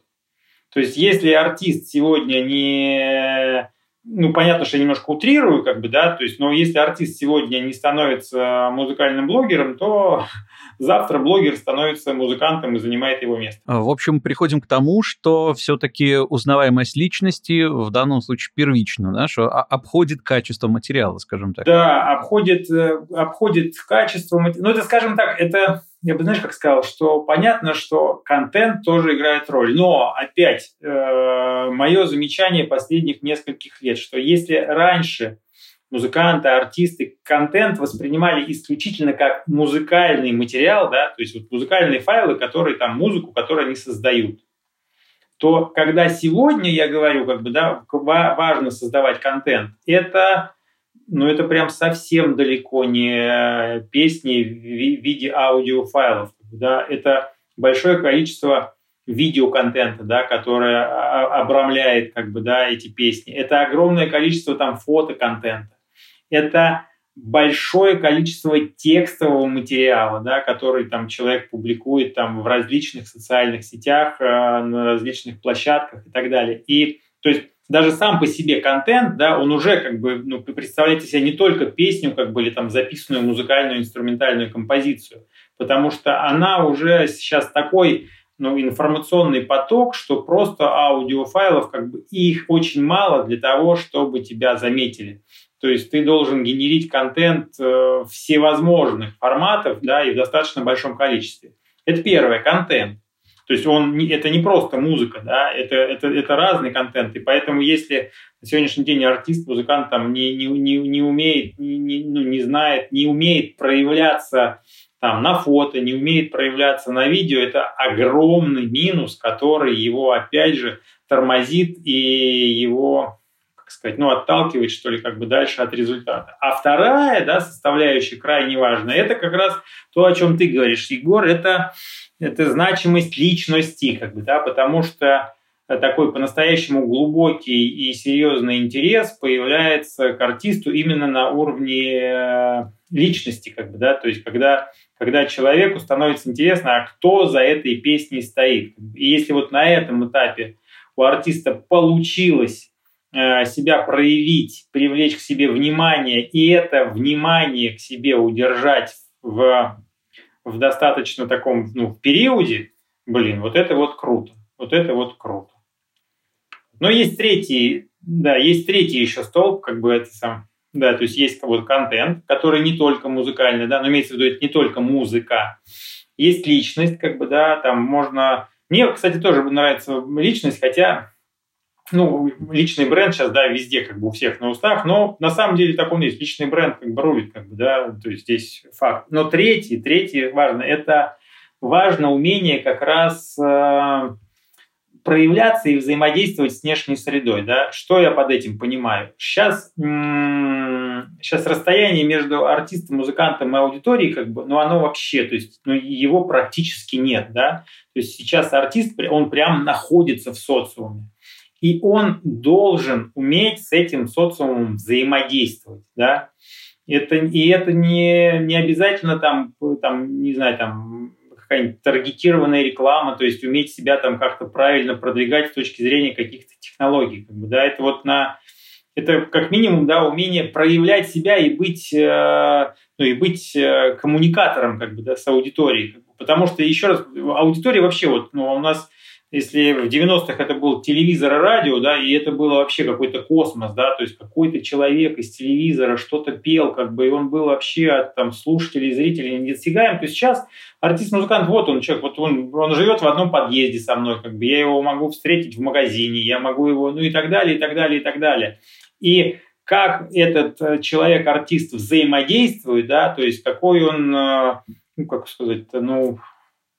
То есть, если артист сегодня не ну, понятно, что я немножко утрирую, как бы, да, то есть, но если артист сегодня не становится музыкальным блогером, то завтра блогер становится музыкантом и занимает его место. В общем, приходим к тому, что все-таки узнаваемость личности в данном случае первична, да, что обходит качество материала, скажем так. Да, обходит, э, обходит качество материала. Ну, это, скажем так, это я бы, знаешь, как сказал, что понятно, что контент тоже играет роль. Но, опять, э, мое замечание последних нескольких лет, что если раньше музыканты, артисты контент воспринимали исключительно как музыкальный материал, да, то есть вот музыкальные файлы, которые там музыку, которую они создают, то когда сегодня я говорю, как бы, да, важно создавать контент, это ну, это прям совсем далеко не песни в виде аудиофайлов. Да? Это большое количество видеоконтента, да, которое обрамляет как бы, да, эти песни. Это огромное количество там фотоконтента. Это большое количество текстового материала, да, который там человек публикует там в различных социальных сетях, э, на различных площадках и так далее. И то есть даже сам по себе контент, да, он уже как бы, ну, представляете себе не только песню, как бы, или там записанную музыкальную инструментальную композицию, потому что она уже сейчас такой ну, информационный поток, что просто аудиофайлов, как бы, их очень мало для того, чтобы тебя заметили. То есть ты должен генерить контент э, всевозможных форматов, да, и в достаточно большом количестве. Это первое, контент. То есть он, это не просто музыка, да, это, это, это разный контент. И поэтому если на сегодняшний день артист, музыкант там не, не, не, не умеет, не, не, ну, не знает, не умеет проявляться там, на фото, не умеет проявляться на видео, это огромный минус, который его, опять же, тормозит и его как сказать, ну, отталкивает, что ли, как бы дальше от результата. А вторая, да, составляющая крайне важная, это как раз то, о чем ты говоришь, Егор, это это значимость личности, как бы, да, потому что такой по-настоящему глубокий и серьезный интерес появляется к артисту именно на уровне э, личности, как бы, да, то есть когда, когда человеку становится интересно, а кто за этой песней стоит. И если вот на этом этапе у артиста получилось э, себя проявить, привлечь к себе внимание, и это внимание к себе удержать в в достаточно таком ну, периоде, блин, вот это вот круто. Вот это вот круто. Но есть третий, да, есть третий еще столб, как бы это сам, да, то есть есть вот контент, который не только музыкальный, да, но имеется в виду, это не только музыка. Есть личность, как бы, да, там можно... Мне, кстати, тоже нравится личность, хотя ну, личный бренд сейчас, да, везде как бы у всех на устах, но на самом деле так он есть. Личный бренд как бы рулит, как бы, да, то есть здесь факт. Но третий, третий важно, это важно умение как раз э, проявляться и взаимодействовать с внешней средой, да. Что я под этим понимаю? Сейчас, сейчас расстояние между артистом, музыкантом и аудиторией, как бы, ну, оно вообще, то есть, ну, его практически нет, да. То есть сейчас артист, он прям находится в социуме и он должен уметь с этим социумом взаимодействовать, да. Это, и это не, не обязательно там, там, не знаю, там какая-нибудь таргетированная реклама, то есть уметь себя там как-то правильно продвигать с точки зрения каких-то технологий. Как бы, да, это вот на это как минимум да, умение проявлять себя и быть, э, ну, и быть э, коммуникатором как бы, да, с аудиторией. Потому что, еще раз, аудитория вообще, вот, ну, у нас если в 90-х это был телевизор и радио, да, и это было вообще какой-то космос, да, то есть какой-то человек из телевизора что-то пел, как бы, и он был вообще от там, слушателей, зрителей недосягаем, то сейчас артист-музыкант, вот он, человек, вот он, он живет в одном подъезде со мной, как бы, я его могу встретить в магазине, я могу его, ну и так далее, и так далее, и так далее. И как этот э, человек-артист взаимодействует, да, то есть какой он, э, ну, как сказать, ну,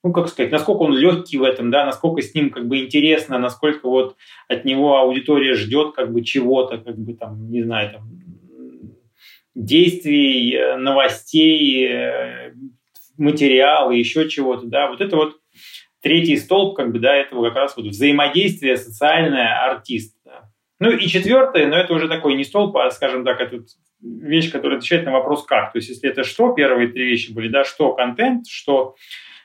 ну, как сказать, насколько он легкий в этом, да, насколько с ним как бы интересно, насколько вот от него аудитория ждет как бы чего-то, как бы там, не знаю, там, действий, э, новостей, э, материала, еще чего-то, да, вот это вот третий столб, как бы, да, этого как раз вот взаимодействие социальное артист. Да. Ну и четвертое, но это уже такой не столб, а, скажем так, это вещь, которая отвечает на вопрос как. То есть если это что, первые три вещи были, да, что контент, что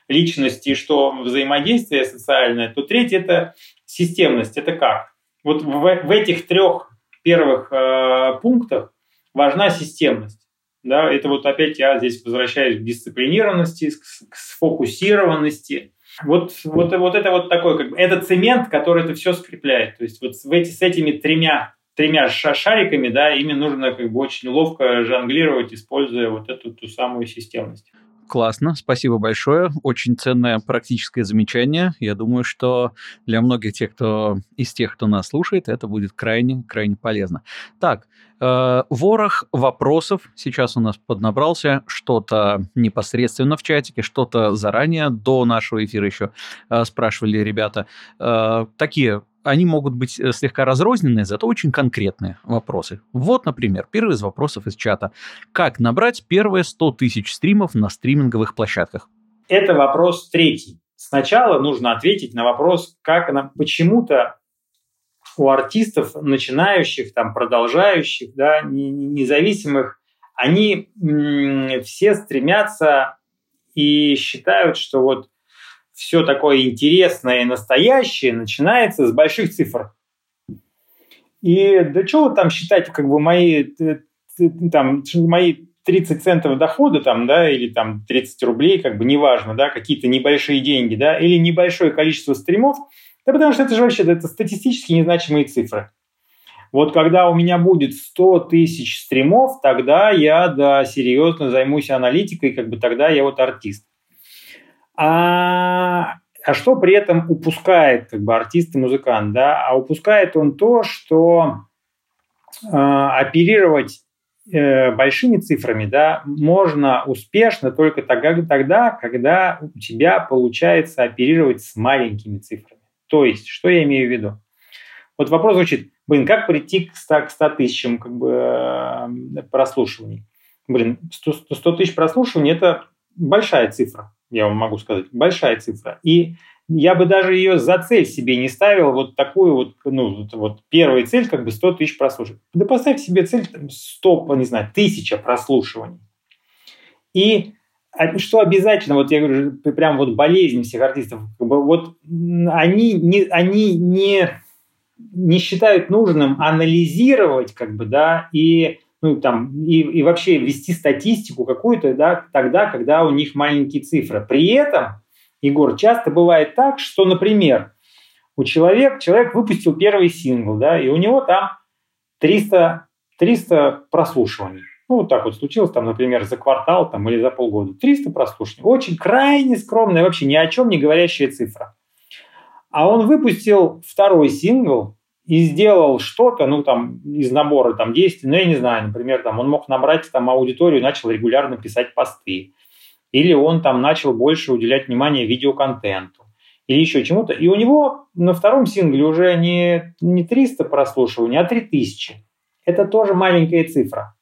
личности, что взаимодействие социальное, то третье – это системность. Это как? Вот в, в этих трех первых э, пунктах важна системность. Да, это вот опять я здесь возвращаюсь к дисциплинированности, к сфокусированности. Вот, вот, вот это вот такой, как бы, это цемент, который это все скрепляет. То есть вот в эти, с этими тремя, тремя шариками, да, ими нужно как бы очень ловко жонглировать, используя вот эту ту самую системность. Классно, спасибо большое. Очень ценное практическое замечание. Я думаю, что для многих тех, кто из тех, кто нас слушает, это будет крайне, крайне полезно. Так, э, ворох вопросов сейчас у нас поднабрался. Что-то непосредственно в чатике, что-то заранее до нашего эфира еще э, спрашивали ребята. Э, такие они могут быть э, слегка разрозненные, зато очень конкретные вопросы. Вот, например, первый из вопросов из чата. Как набрать первые 100 тысяч стримов на стриминговых площадках? Это вопрос третий. Сначала нужно ответить на вопрос, как она почему-то у артистов, начинающих, там, продолжающих, да, независимых, они все стремятся и считают, что вот все такое интересное и настоящее начинается с больших цифр. И да что там считать, как бы мои, там, мои 30 центов дохода там, да, или там 30 рублей, как бы неважно, да, какие-то небольшие деньги, да, или небольшое количество стримов, да потому что это же вообще это статистически незначимые цифры. Вот когда у меня будет 100 тысяч стримов, тогда я, да, серьезно займусь аналитикой, как бы тогда я вот артист. А, а что при этом упускает как бы артист и музыкант? Да? А упускает он то, что э, оперировать э, большими цифрами да, можно успешно только тогда, тогда, когда у тебя получается оперировать с маленькими цифрами. То есть, что я имею в виду? Вот вопрос звучит, блин, как прийти к 100, к 100 тысячам как бы, э, прослушиваний? Блин, 100, 100 тысяч прослушиваний – это большая цифра я вам могу сказать, большая цифра. И я бы даже ее за цель себе не ставил, вот такую вот, ну, вот, вот первая цель, как бы 100 тысяч прослушиваний. Да поставь себе цель там, 100, не знаю, тысяча прослушиваний. И а, что обязательно, вот я говорю, прям вот болезнь всех артистов, как бы вот они не, они не, не считают нужным анализировать, как бы, да, и ну, там, и, и вообще вести статистику какую-то, да, тогда, когда у них маленькие цифры. При этом, Егор, часто бывает так, что, например, у человека, человек выпустил первый сингл, да, и у него там 300, 300 прослушиваний. Ну, вот так вот случилось, там, например, за квартал там, или за полгода. 300 прослушиваний. Очень крайне скромная, вообще ни о чем не говорящая цифра. А он выпустил второй сингл, и сделал что-то, ну, там, из набора там действий, ну, я не знаю, например, там, он мог набрать там аудиторию, начал регулярно писать посты, или он там начал больше уделять внимание видеоконтенту, или еще чему-то, и у него на втором сингле уже не, не 300 прослушиваний, а 3000. Это тоже маленькая цифра.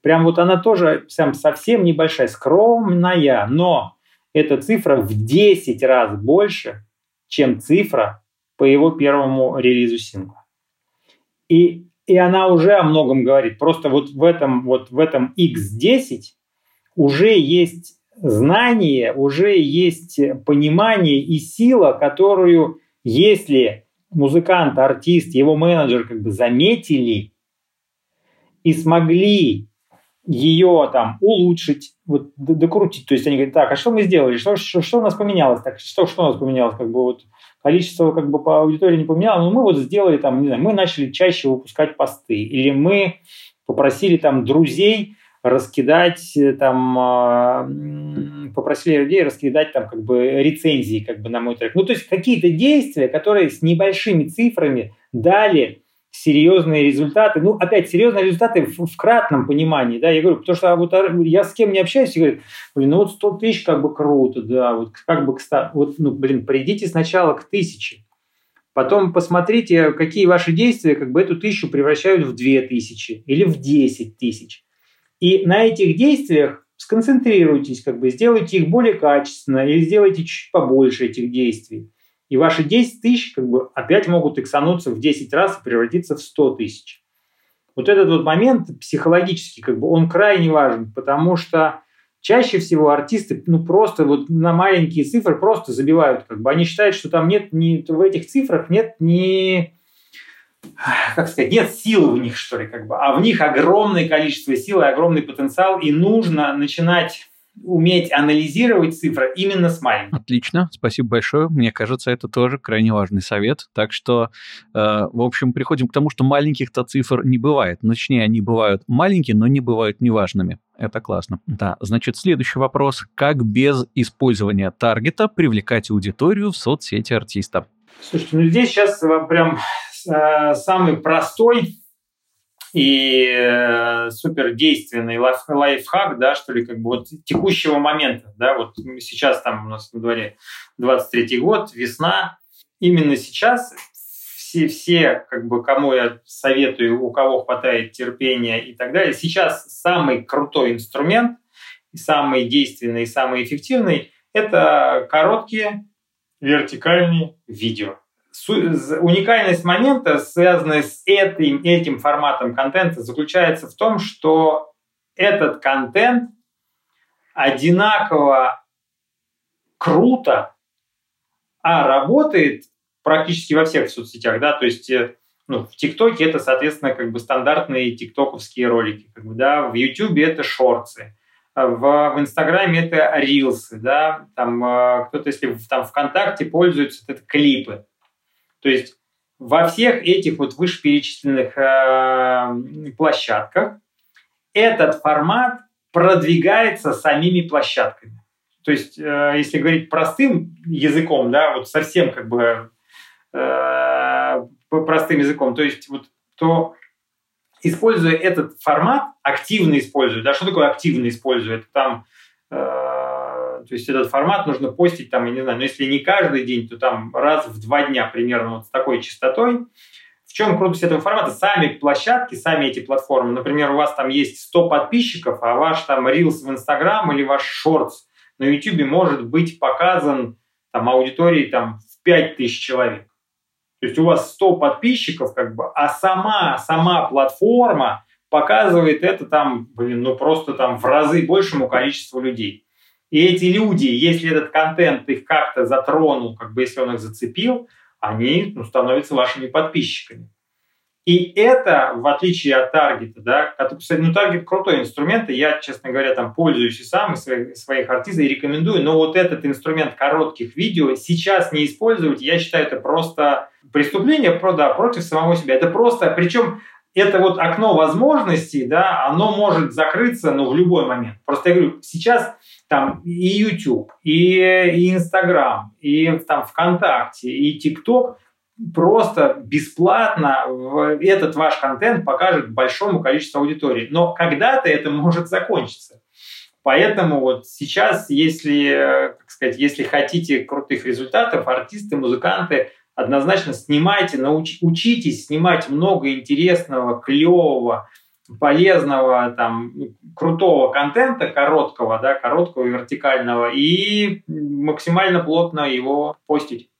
Прям вот она тоже сам совсем небольшая, скромная, но эта цифра в 10 раз больше, чем цифра по его первому релизу сингла. И, и она уже о многом говорит. Просто вот в этом, вот в этом X10 уже есть знание, уже есть понимание и сила, которую, если музыкант, артист, его менеджер как бы заметили и смогли ее там улучшить, вот докрутить. То есть они говорят, так, а что мы сделали? Что, что, что у нас поменялось? Так, что, что у нас поменялось? Как бы вот количество как бы по аудитории не поменяло, но мы вот сделали там, не знаю, мы начали чаще выпускать посты, или мы попросили там друзей раскидать э, там, а, попросили людей раскидать там как бы рецензии как бы на мой трек. Ну, то есть какие-то действия, которые с небольшими цифрами дали серьезные результаты. Ну, опять, серьезные результаты в, в кратном понимании, да, я говорю, потому что вот я с кем не общаюсь, и говорю, блин, ну вот 100 тысяч как бы круто, да, вот как бы, кстати, вот, ну, блин, придите сначала к тысяче, потом посмотрите, какие ваши действия как бы эту тысячу превращают в две тысячи или в 10 тысяч. И на этих действиях сконцентрируйтесь, как бы сделайте их более качественно или сделайте чуть побольше этих действий и ваши 10 тысяч как бы опять могут иксануться в 10 раз и превратиться в 100 тысяч. Вот этот вот момент психологически, как бы, он крайне важен, потому что чаще всего артисты, ну, просто вот на маленькие цифры просто забивают, как бы, они считают, что там нет ни, в этих цифрах нет ни, как сказать, нет силы в них, что ли, как бы, а в них огромное количество сил и огромный потенциал, и нужно начинать уметь анализировать цифры именно с маленьких. Отлично, спасибо большое. Мне кажется, это тоже крайне важный совет. Так что, э, в общем, приходим к тому, что маленьких-то цифр не бывает. Ну, точнее, они бывают маленькие, но не бывают неважными. Это классно. Да, значит, следующий вопрос. Как без использования таргета привлекать аудиторию в соцсети артиста? Слушайте, ну здесь сейчас прям э, самый простой и э, супер действенный лайф, лайфхак, да, что ли, как бы вот текущего момента, да, вот сейчас там у нас на дворе 23 год, весна, именно сейчас все, все, как бы, кому я советую, у кого хватает терпения и так далее, сейчас самый крутой инструмент, самый действенный, самый эффективный – это короткие вертикальные видео уникальность момента, связанная с этим, этим форматом контента, заключается в том, что этот контент одинаково круто, а работает практически во всех соцсетях, да, то есть э, ну, в ТикТоке это, соответственно, как бы стандартные тиктоковские ролики, как бы, да, в Ютубе это шорты, в, в Инстаграме это рилсы, да, там э, кто-то, если там ВКонтакте пользуется, это клипы. То есть во всех этих вот вышеперечисленных э, площадках этот формат продвигается самими площадками. То есть, э, если говорить простым языком, да, вот совсем как бы э, простым языком, то есть вот то используя этот формат, активно используя, да, что такое активно используя? Это там э, то есть этот формат нужно постить там, я не знаю, но если не каждый день, то там раз в два дня примерно вот с такой частотой. В чем крутость этого формата? Сами площадки, сами эти платформы. Например, у вас там есть 100 подписчиков, а ваш там Reels в Instagram или ваш Shorts на YouTube может быть показан там аудиторией там в 5000 человек. То есть у вас 100 подписчиков, как бы, а сама, сама платформа показывает это там, блин, ну просто там в разы большему количеству людей. И эти люди, если этот контент их как-то затронул, как бы если он их зацепил, они ну, становятся вашими подписчиками. И это, в отличие от таргета, да, ну, таргет крутой инструмент, и я, честно говоря, там пользуюсь и сам, и своих, своих артистов, и рекомендую, но вот этот инструмент коротких видео сейчас не использовать, я считаю, это просто преступление да, против самого себя. Это просто, причем это вот окно возможностей, да, оно может закрыться, ну, в любой момент. Просто я говорю, сейчас там и YouTube, и, Instagram, и там ВКонтакте, и ТикТок просто бесплатно этот ваш контент покажет большому количеству аудитории. Но когда-то это может закончиться. Поэтому вот сейчас, если, как сказать, если хотите крутых результатов, артисты, музыканты, однозначно снимайте, науч, учитесь снимать много интересного, клевого, полезного, там, крутого контента, короткого, да, короткого и вертикального, и максимально плотно его постить.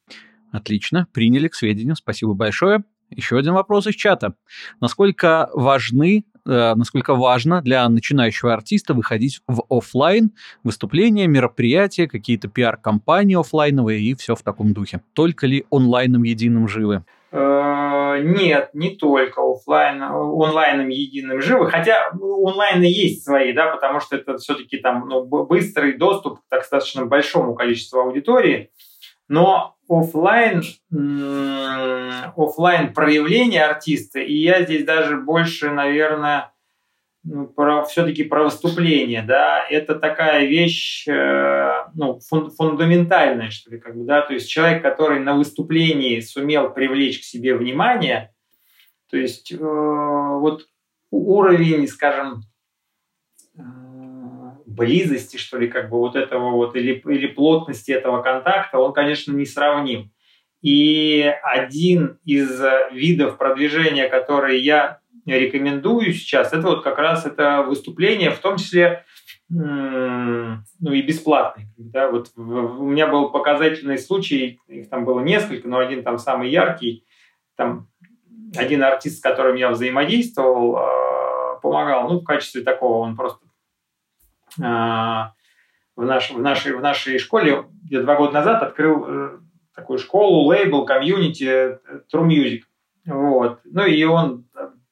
Отлично, приняли к сведению, спасибо большое. Еще один вопрос из чата. Насколько важны, насколько важно для начинающего артиста выходить в офлайн выступления, мероприятия, какие-то пиар-компании офлайновые и все в таком духе? Только ли онлайном единым живы? Э, нет, не только офлайн, онлайном единым живы, хотя онлайны есть свои, да, потому что это все-таки там ну, быстрый доступ к достаточно большому количеству аудитории, но офлайн, офлайн проявление артиста, и я здесь даже больше, наверное, ну, про, все-таки про выступление, да, это такая вещь, э, ну, фун, фундаментальная, что ли, как бы, да, то есть человек, который на выступлении сумел привлечь к себе внимание, то есть э, вот уровень, скажем, э, близости, что ли, как бы вот этого вот, или, или плотности этого контакта, он, конечно, не сравним. И один из видов продвижения, который я рекомендую сейчас, это вот как раз это выступление, в том числе ну и бесплатный. Да, вот у меня был показательный случай, их там было несколько, но один там самый яркий, там один артист, с которым я взаимодействовал, а, помогал, ну, в качестве такого, он просто в, наш, в, нашей, в нашей школе где два года назад открыл э, такую школу, лейбл, комьюнити э, True Music. Вот. Ну и он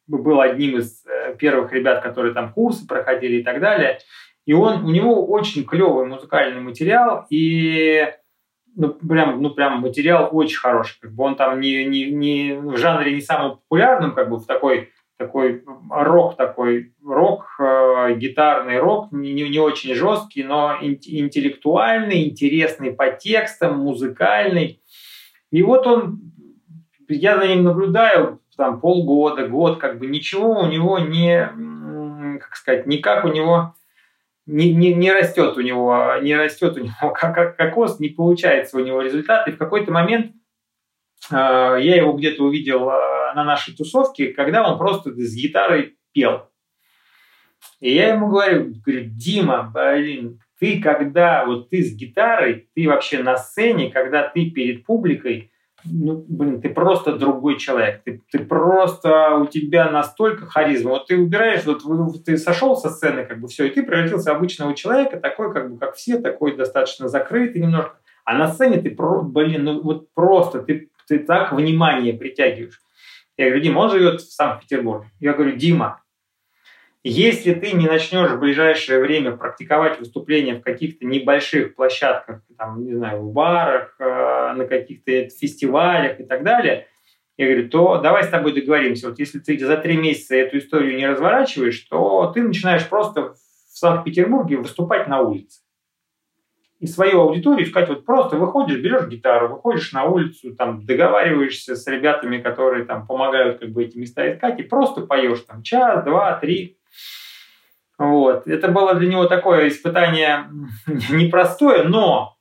был одним из э, первых ребят, которые там курсы проходили и так далее. И он, у него очень клевый музыкальный материал, и ну, прям, ну, прям материал очень хороший. Как бы он там не, не, не в жанре не самым популярным, как бы в такой, такой рок, такой рок, э, гитарный рок, не, не очень жесткий, но интеллектуальный, интересный по текстам, музыкальный. И вот он, я за ним наблюдаю там полгода, год, как бы ничего у него не, как сказать, никак у него не, не, не растет у него, не растет у него как, как кокос, не получается у него результат. И в какой-то момент я его где-то увидел э, на нашей тусовке, когда он просто с гитарой пел. И я ему говорю, говорю, Дима, блин, ты когда вот ты с гитарой, ты вообще на сцене, когда ты перед публикой, ну, блин, ты просто другой человек. Ты, ты просто, у тебя настолько харизма. Вот ты убираешь, вот ты сошел со сцены, как бы все, и ты превратился в обычного человека, такой, как бы, как все, такой достаточно закрытый немножко. А на сцене ты, блин, ну вот просто, ты, ты так внимание притягиваешь. Я говорю, Дима, он живет в Санкт-Петербурге. Я говорю, Дима, если ты не начнешь в ближайшее время практиковать выступления в каких-то небольших площадках, там, не знаю, в барах, э, на каких-то фестивалях и так далее, я говорю, то давай с тобой договоримся. Вот если ты за три месяца эту историю не разворачиваешь, то ты начинаешь просто в Санкт-Петербурге выступать на улице. И свою аудиторию искать вот просто выходишь, берешь гитару, выходишь на улицу, там договариваешься с ребятами, которые там помогают как бы эти места искать, и просто поешь там час, два, три, вот. Это было для него такое испытание непростое, но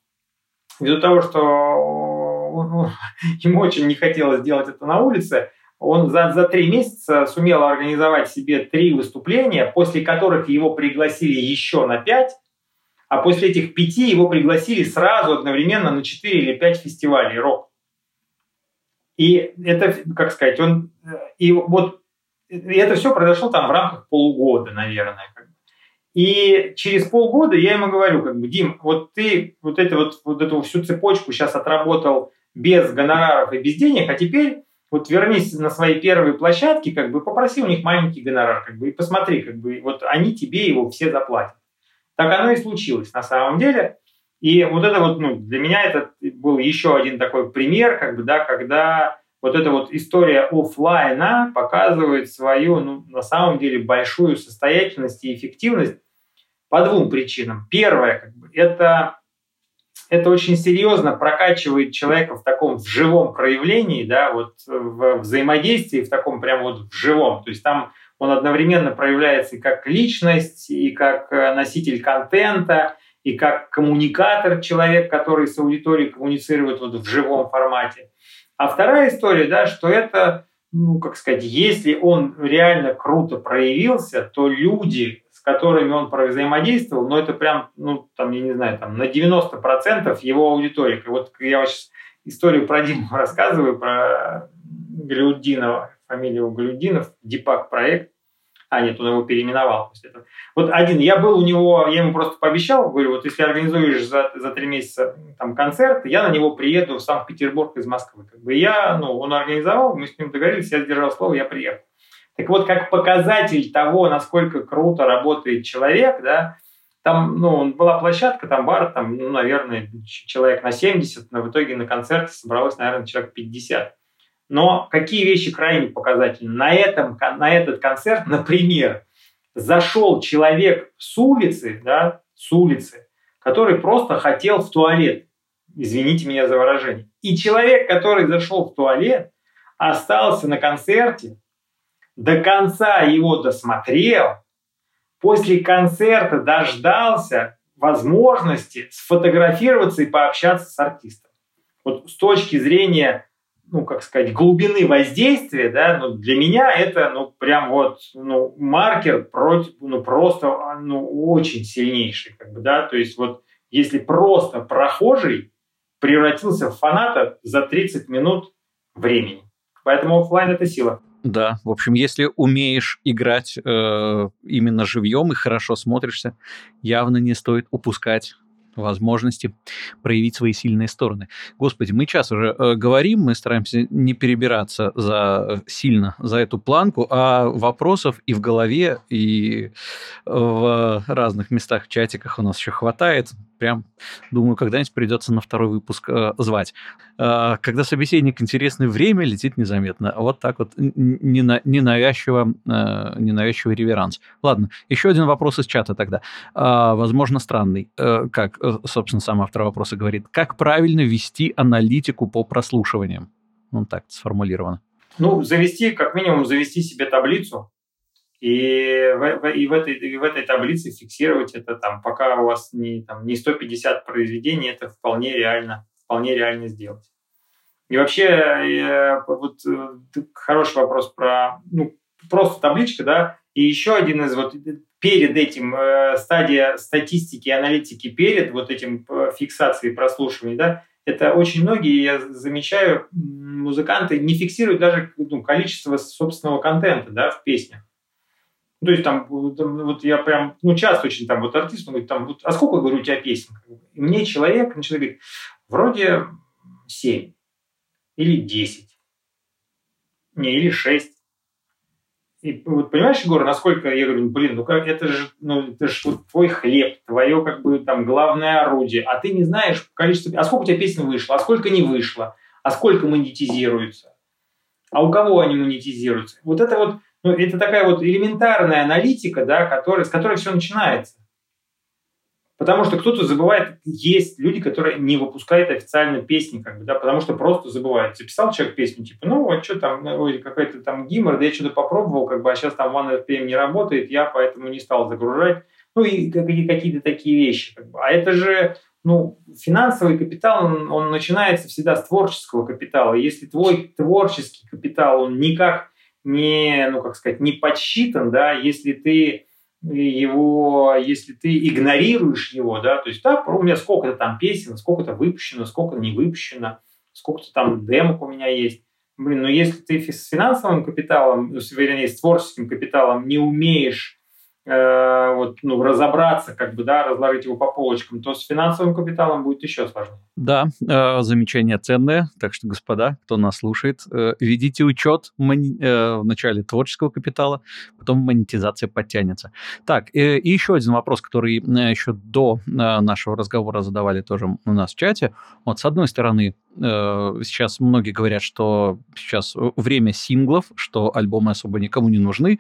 из-за того, что ему очень не хотелось делать это на улице, он за, за три месяца сумел организовать себе три выступления, после которых его пригласили еще на пять, а после этих пяти его пригласили сразу одновременно на четыре или пять фестивалей рок. И это, как сказать, он... И вот и это все произошло там в рамках полугода, наверное. И через полгода я ему говорю, как бы, Дим, вот ты вот, это вот, вот эту всю цепочку сейчас отработал без гонораров и без денег, а теперь вот вернись на свои первые площадки, как бы попроси у них маленький гонорар, как бы, и посмотри, как бы, вот они тебе его все заплатят. Так оно и случилось на самом деле. И вот это вот, ну, для меня это был еще один такой пример, как бы, да, когда вот эта вот история офлайна показывает свою, ну, на самом деле, большую состоятельность и эффективность по двум причинам. Первое, как бы, это, это очень серьезно прокачивает человека в таком в живом проявлении, да, вот в взаимодействии, в таком прям вот в живом. То есть там он одновременно проявляется и как личность, и как э, носитель контента, и как коммуникатор, человек, который с аудиторией коммуницирует вот в живом формате. А вторая история, да, что это, ну, как сказать, если он реально круто проявился, то люди, которыми он взаимодействовал, но это прям, ну, там, я не знаю, там, на 90% его аудитории. И вот я сейчас историю про Диму рассказываю, про Галюдинова, фамилию Галюдинов, Дипак проект. А, нет, он его переименовал после этого. Вот один, я был у него, я ему просто пообещал, говорю, вот если организуешь за, за три месяца там концерт, я на него приеду в Санкт-Петербург из Москвы. Как бы я, ну, он организовал, мы с ним договорились, я сдержал слово, я приехал. Так вот, как показатель того, насколько круто работает человек, да, там, ну, была площадка, там бар, там, ну, наверное, человек на 70, но в итоге на концерте собралось, наверное, человек 50. Но какие вещи крайне показательны? На, этом, на этот концерт, например, зашел человек с улицы, да, с улицы, который просто хотел в туалет. Извините меня за выражение. И человек, который зашел в туалет, остался на концерте, до конца его досмотрел, после концерта дождался возможности сфотографироваться и пообщаться с артистом. Вот с точки зрения, ну, как сказать, глубины воздействия, да, ну, для меня это, ну, прям вот, ну, маркер против, ну, просто, ну, очень сильнейший, как бы, да, то есть вот если просто прохожий превратился в фаната за 30 минут времени. Поэтому офлайн это сила. Да, в общем, если умеешь играть э, именно живьем и хорошо смотришься, явно не стоит упускать возможности проявить свои сильные стороны. Господи, мы сейчас уже э, говорим, мы стараемся не перебираться за, э, сильно за эту планку, а вопросов и в голове, и в разных местах в чатиках у нас еще хватает. Прям, думаю, когда-нибудь придется на второй выпуск э, звать. Э, когда собеседник интересный, время летит незаметно. Вот так вот ненавязчиво, э, ненавязчивый реверанс. Ладно, еще один вопрос из чата тогда. Э, возможно, странный. Э, как, э, собственно, сам автор вопроса говорит. Как правильно вести аналитику по прослушиваниям? Ну, так сформулировано. Ну, завести, как минимум, завести себе таблицу, и в, и, в этой, и в этой таблице фиксировать это там, пока у вас не, там, не 150 произведений, это вполне реально, вполне реально сделать. И вообще, э, вот хороший вопрос про, ну, просто табличка, да, и еще один из вот перед этим э, стадия статистики, аналитики перед вот этим э, фиксацией прослушивания, да, это очень многие, я замечаю, музыканты не фиксируют даже ну, количество собственного контента да, в песнях. Ну, то есть там, вот я прям, ну, часто очень там вот артист, он говорит, там, вот, а сколько, говорю, у тебя песен? И мне человек начинает говорить, вроде 7 или 10, не, или 6. И вот понимаешь, Егор, насколько я говорю, блин, ну как это же, ну это же вот твой хлеб, твое как бы там главное орудие, а ты не знаешь количество, а сколько у тебя песен вышло, а сколько не вышло, а сколько монетизируется, а у кого они монетизируются. Вот это вот ну, это такая вот элементарная аналитика, да, которая, с которой все начинается. Потому что кто-то забывает, есть люди, которые не выпускают официально песни, как бы, да, потому что просто забывают. Записал человек песню, типа, ну, а что там, ну, ой, какой-то там гимор, да я что-то попробовал, как бы, а сейчас там OneRPM не работает, я поэтому не стал загружать. Ну, и какие-то такие вещи. Как бы. А это же, ну, финансовый капитал, он, он начинается всегда с творческого капитала. Если твой творческий капитал, он никак не, ну, как сказать, не подсчитан, да, если ты его, если ты игнорируешь его, да, то есть, да, у меня сколько-то там песен, сколько-то выпущено, сколько не выпущено, сколько-то там демок у меня есть. Блин, но если ты с финансовым капиталом, ну, вернее, с творческим капиталом не умеешь э, вот, ну, разобраться, как бы, да, разложить его по полочкам, то с финансовым капиталом будет еще сложнее. Да, э, замечание ценное. Так что, господа, кто нас слушает, э, ведите учет в начале творческого капитала, потом монетизация подтянется. Так, и еще один вопрос, который еще до нашего разговора задавали тоже у нас в чате. Вот, с одной стороны, сейчас многие говорят, что сейчас время синглов, что альбомы особо никому не нужны.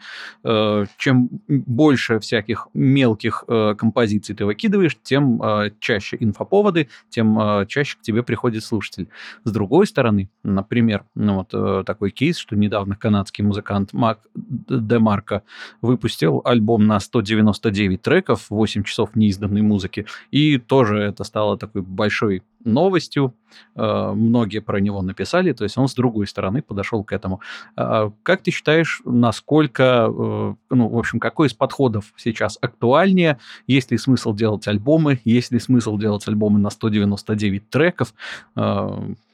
Чем больше всяких мелких э, композиций ты выкидываешь, тем чаще инфоповоды, тем чаще к тебе приходит слушатель. С другой стороны, например, ну вот такой кейс, что недавно канадский музыкант Мак Демарко выпустил альбом на 199 треков, 8 часов неизданной музыки, и тоже это стало такой большой новостью, э, многие про него написали, то есть он с другой стороны подошел к этому. А, как ты считаешь, насколько, э, ну, в общем, какой из подходов сейчас актуальнее? Есть ли смысл делать альбомы? Есть ли смысл делать альбомы на 199 треков? Э,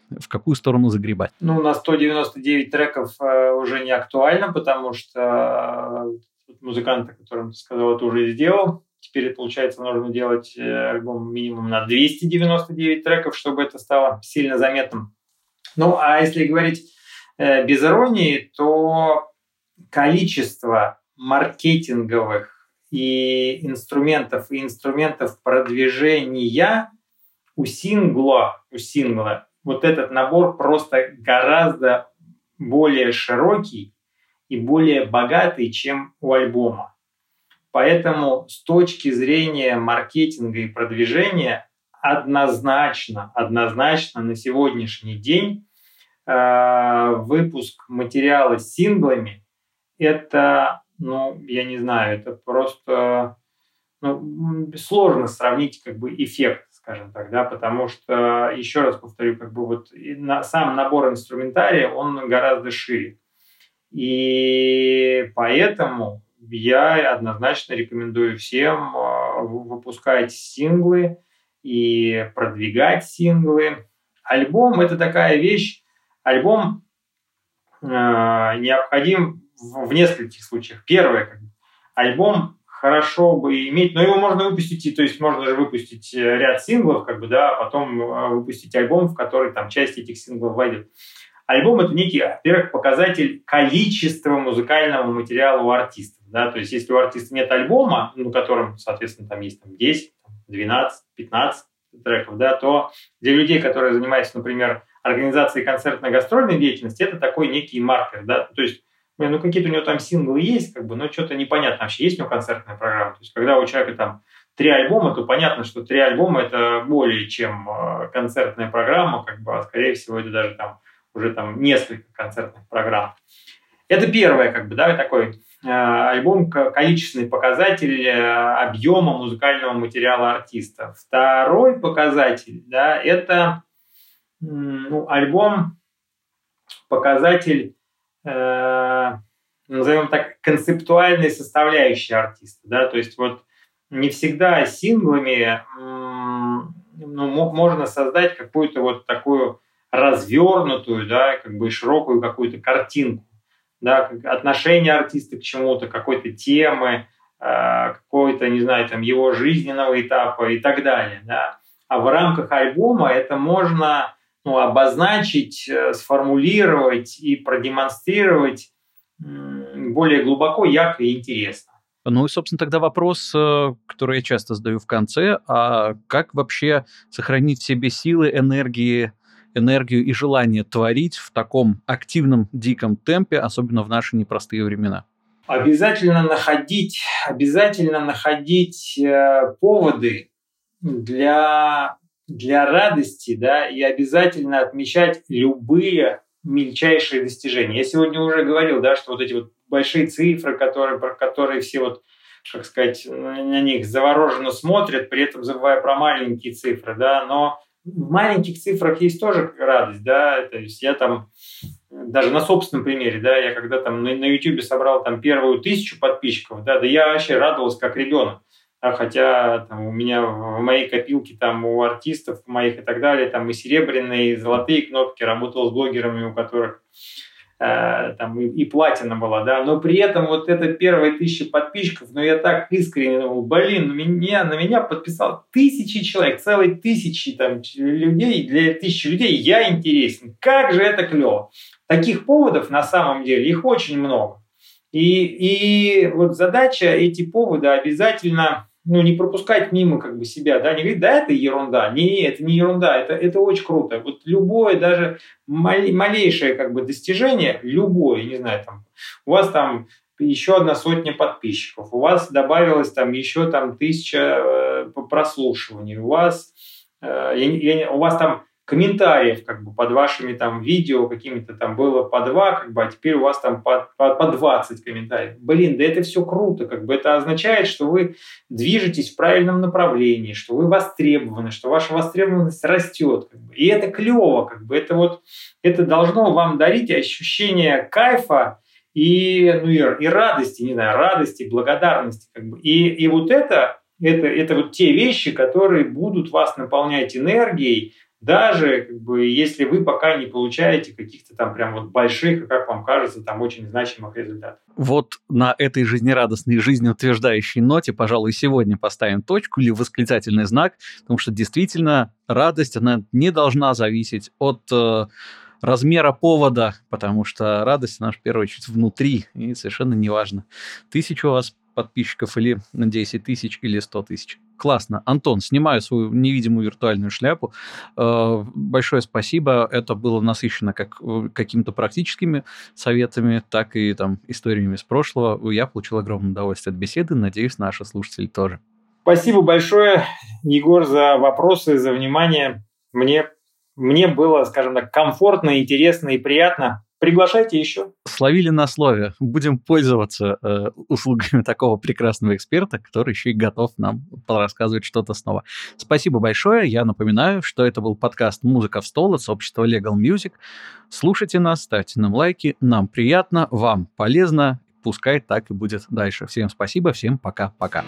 в какую сторону загребать? Ну, на 199 треков уже не актуально, потому что музыкант, о котором ты сказал, это уже сделал. Теперь, получается, нужно делать э, альбом минимум на 299 треков, чтобы это стало сильно заметным. Ну, а если говорить э, без иронии, то количество маркетинговых и инструментов, и инструментов продвижения у сингла, у сингла, вот этот набор просто гораздо более широкий и более богатый, чем у альбома. Поэтому с точки зрения маркетинга и продвижения однозначно, однозначно на сегодняшний день э, выпуск материала с синглами это, ну, я не знаю, это просто ну, сложно сравнить как бы эффект, скажем так, да, потому что, еще раз повторю, как бы вот на, сам набор инструментария, он гораздо шире. И поэтому я однозначно рекомендую всем а, выпускать синглы и продвигать синглы. Альбом – это такая вещь, альбом э, необходим в, в нескольких случаях. Первое, альбом хорошо бы иметь, но его можно выпустить, то есть можно же выпустить э, ряд синглов, как бы, да, а потом э, выпустить альбом, в который там часть этих синглов войдет. Альбом – это некий, во-первых, показатель количества музыкального материала у артистов. Да? То есть если у артиста нет альбома, ну, которым, соответственно, там есть там, 10, 12, 15 треков, да, то для людей, которые занимаются, например, организацией концертно-гастрольной деятельности, это такой некий маркер. Да? То есть ну, какие-то у него там синглы есть, как бы, но что-то непонятно вообще, есть у него концертная программа. То есть, когда у человека там три альбома, то понятно, что три альбома это более чем э, концертная программа, как бы, а скорее всего, это даже там уже там несколько концертных программ. Это первое, как бы, да, такой альбом, количественный показатель э, объема музыкального материала артиста. Второй показатель, да, это ну, альбом, показатель, э, назовем так, концептуальной составляющей артиста, да, то есть вот не всегда синглами ну, можно создать какую-то вот такую развернутую, да, как бы широкую какую-то картинку, да, отношение артиста к чему-то, какой-то темы, э, какой-то, не знаю, там, его жизненного этапа и так далее, да. А в рамках альбома это можно ну, обозначить, э, сформулировать и продемонстрировать более глубоко, ярко и интересно. Ну и, собственно, тогда вопрос, э, который я часто задаю в конце, а как вообще сохранить в себе силы, энергии, энергию и желание творить в таком активном, диком темпе, особенно в наши непростые времена? Обязательно находить, обязательно находить э, поводы для, для радости, да, и обязательно отмечать любые мельчайшие достижения. Я сегодня уже говорил, да, что вот эти вот большие цифры, которые, про которые все вот как сказать, на них завороженно смотрят, при этом забывая про маленькие цифры, да, но в маленьких цифрах есть тоже радость, да, то есть я там даже на собственном примере, да, я когда там на, на YouTube собрал там первую тысячу подписчиков, да, да я вообще радовался как ребенок, да, хотя там, у меня в моей копилке там у артистов моих и так далее там и серебряные, и золотые кнопки, работал с блогерами, у которых там и, и платина была, да, но при этом вот это первые тысячи подписчиков, ну я так искренне думал, блин, на меня, на меня подписал тысячи человек, целые тысячи там людей, для тысячи людей я интересен, как же это клево. Таких поводов на самом деле их очень много. И, и вот задача эти поводы обязательно ну, не пропускать мимо как бы себя, да, не говорить, да, это ерунда. Не, это не ерунда, это, это очень круто. Вот любое, даже малейшее как бы достижение, любое, не знаю, там, у вас там еще одна сотня подписчиков, у вас добавилось там еще там тысяча э, прослушиваний, у вас, э, я, я, у вас там комментариев как бы под вашими там видео какими-то там было по два, как бы, а теперь у вас там по, по, по 20 комментариев. Блин, да это все круто, как бы это означает, что вы движетесь в правильном направлении, что вы востребованы, что ваша востребованность растет. Как бы. И это клево, как бы это вот, это должно вам дарить ощущение кайфа, и, ну, и, и радости, не знаю, радости, благодарности. Как бы. и, и вот это, это, это вот те вещи, которые будут вас наполнять энергией, даже как бы, если вы пока не получаете каких-то там прям вот больших, как вам кажется, там очень значимых результатов. Вот на этой жизнерадостной, жизнеутверждающей ноте, пожалуй, сегодня поставим точку или восклицательный знак, потому что действительно радость, она не должна зависеть от э, размера повода, потому что радость, она в первую очередь внутри, и совершенно неважно, тысяча у вас подписчиков или 10 тысяч или 100 тысяч. Классно. Антон, снимаю свою невидимую виртуальную шляпу. Э, большое спасибо. Это было насыщено как э, какими-то практическими советами, так и там историями из прошлого. Я получил огромное удовольствие от беседы. Надеюсь, наши слушатели тоже. Спасибо большое, Егор, за вопросы, за внимание. Мне, мне было, скажем так, комфортно, интересно и приятно. Приглашайте еще. Словили на слове. Будем пользоваться э, услугами такого прекрасного эксперта, который еще и готов нам рассказывать что-то снова. Спасибо большое. Я напоминаю, что это был подкаст «Музыка в стол» от сообщества Legal Music. Слушайте нас, ставьте нам лайки. Нам приятно, вам полезно. Пускай так и будет дальше. Всем спасибо, всем пока-пока.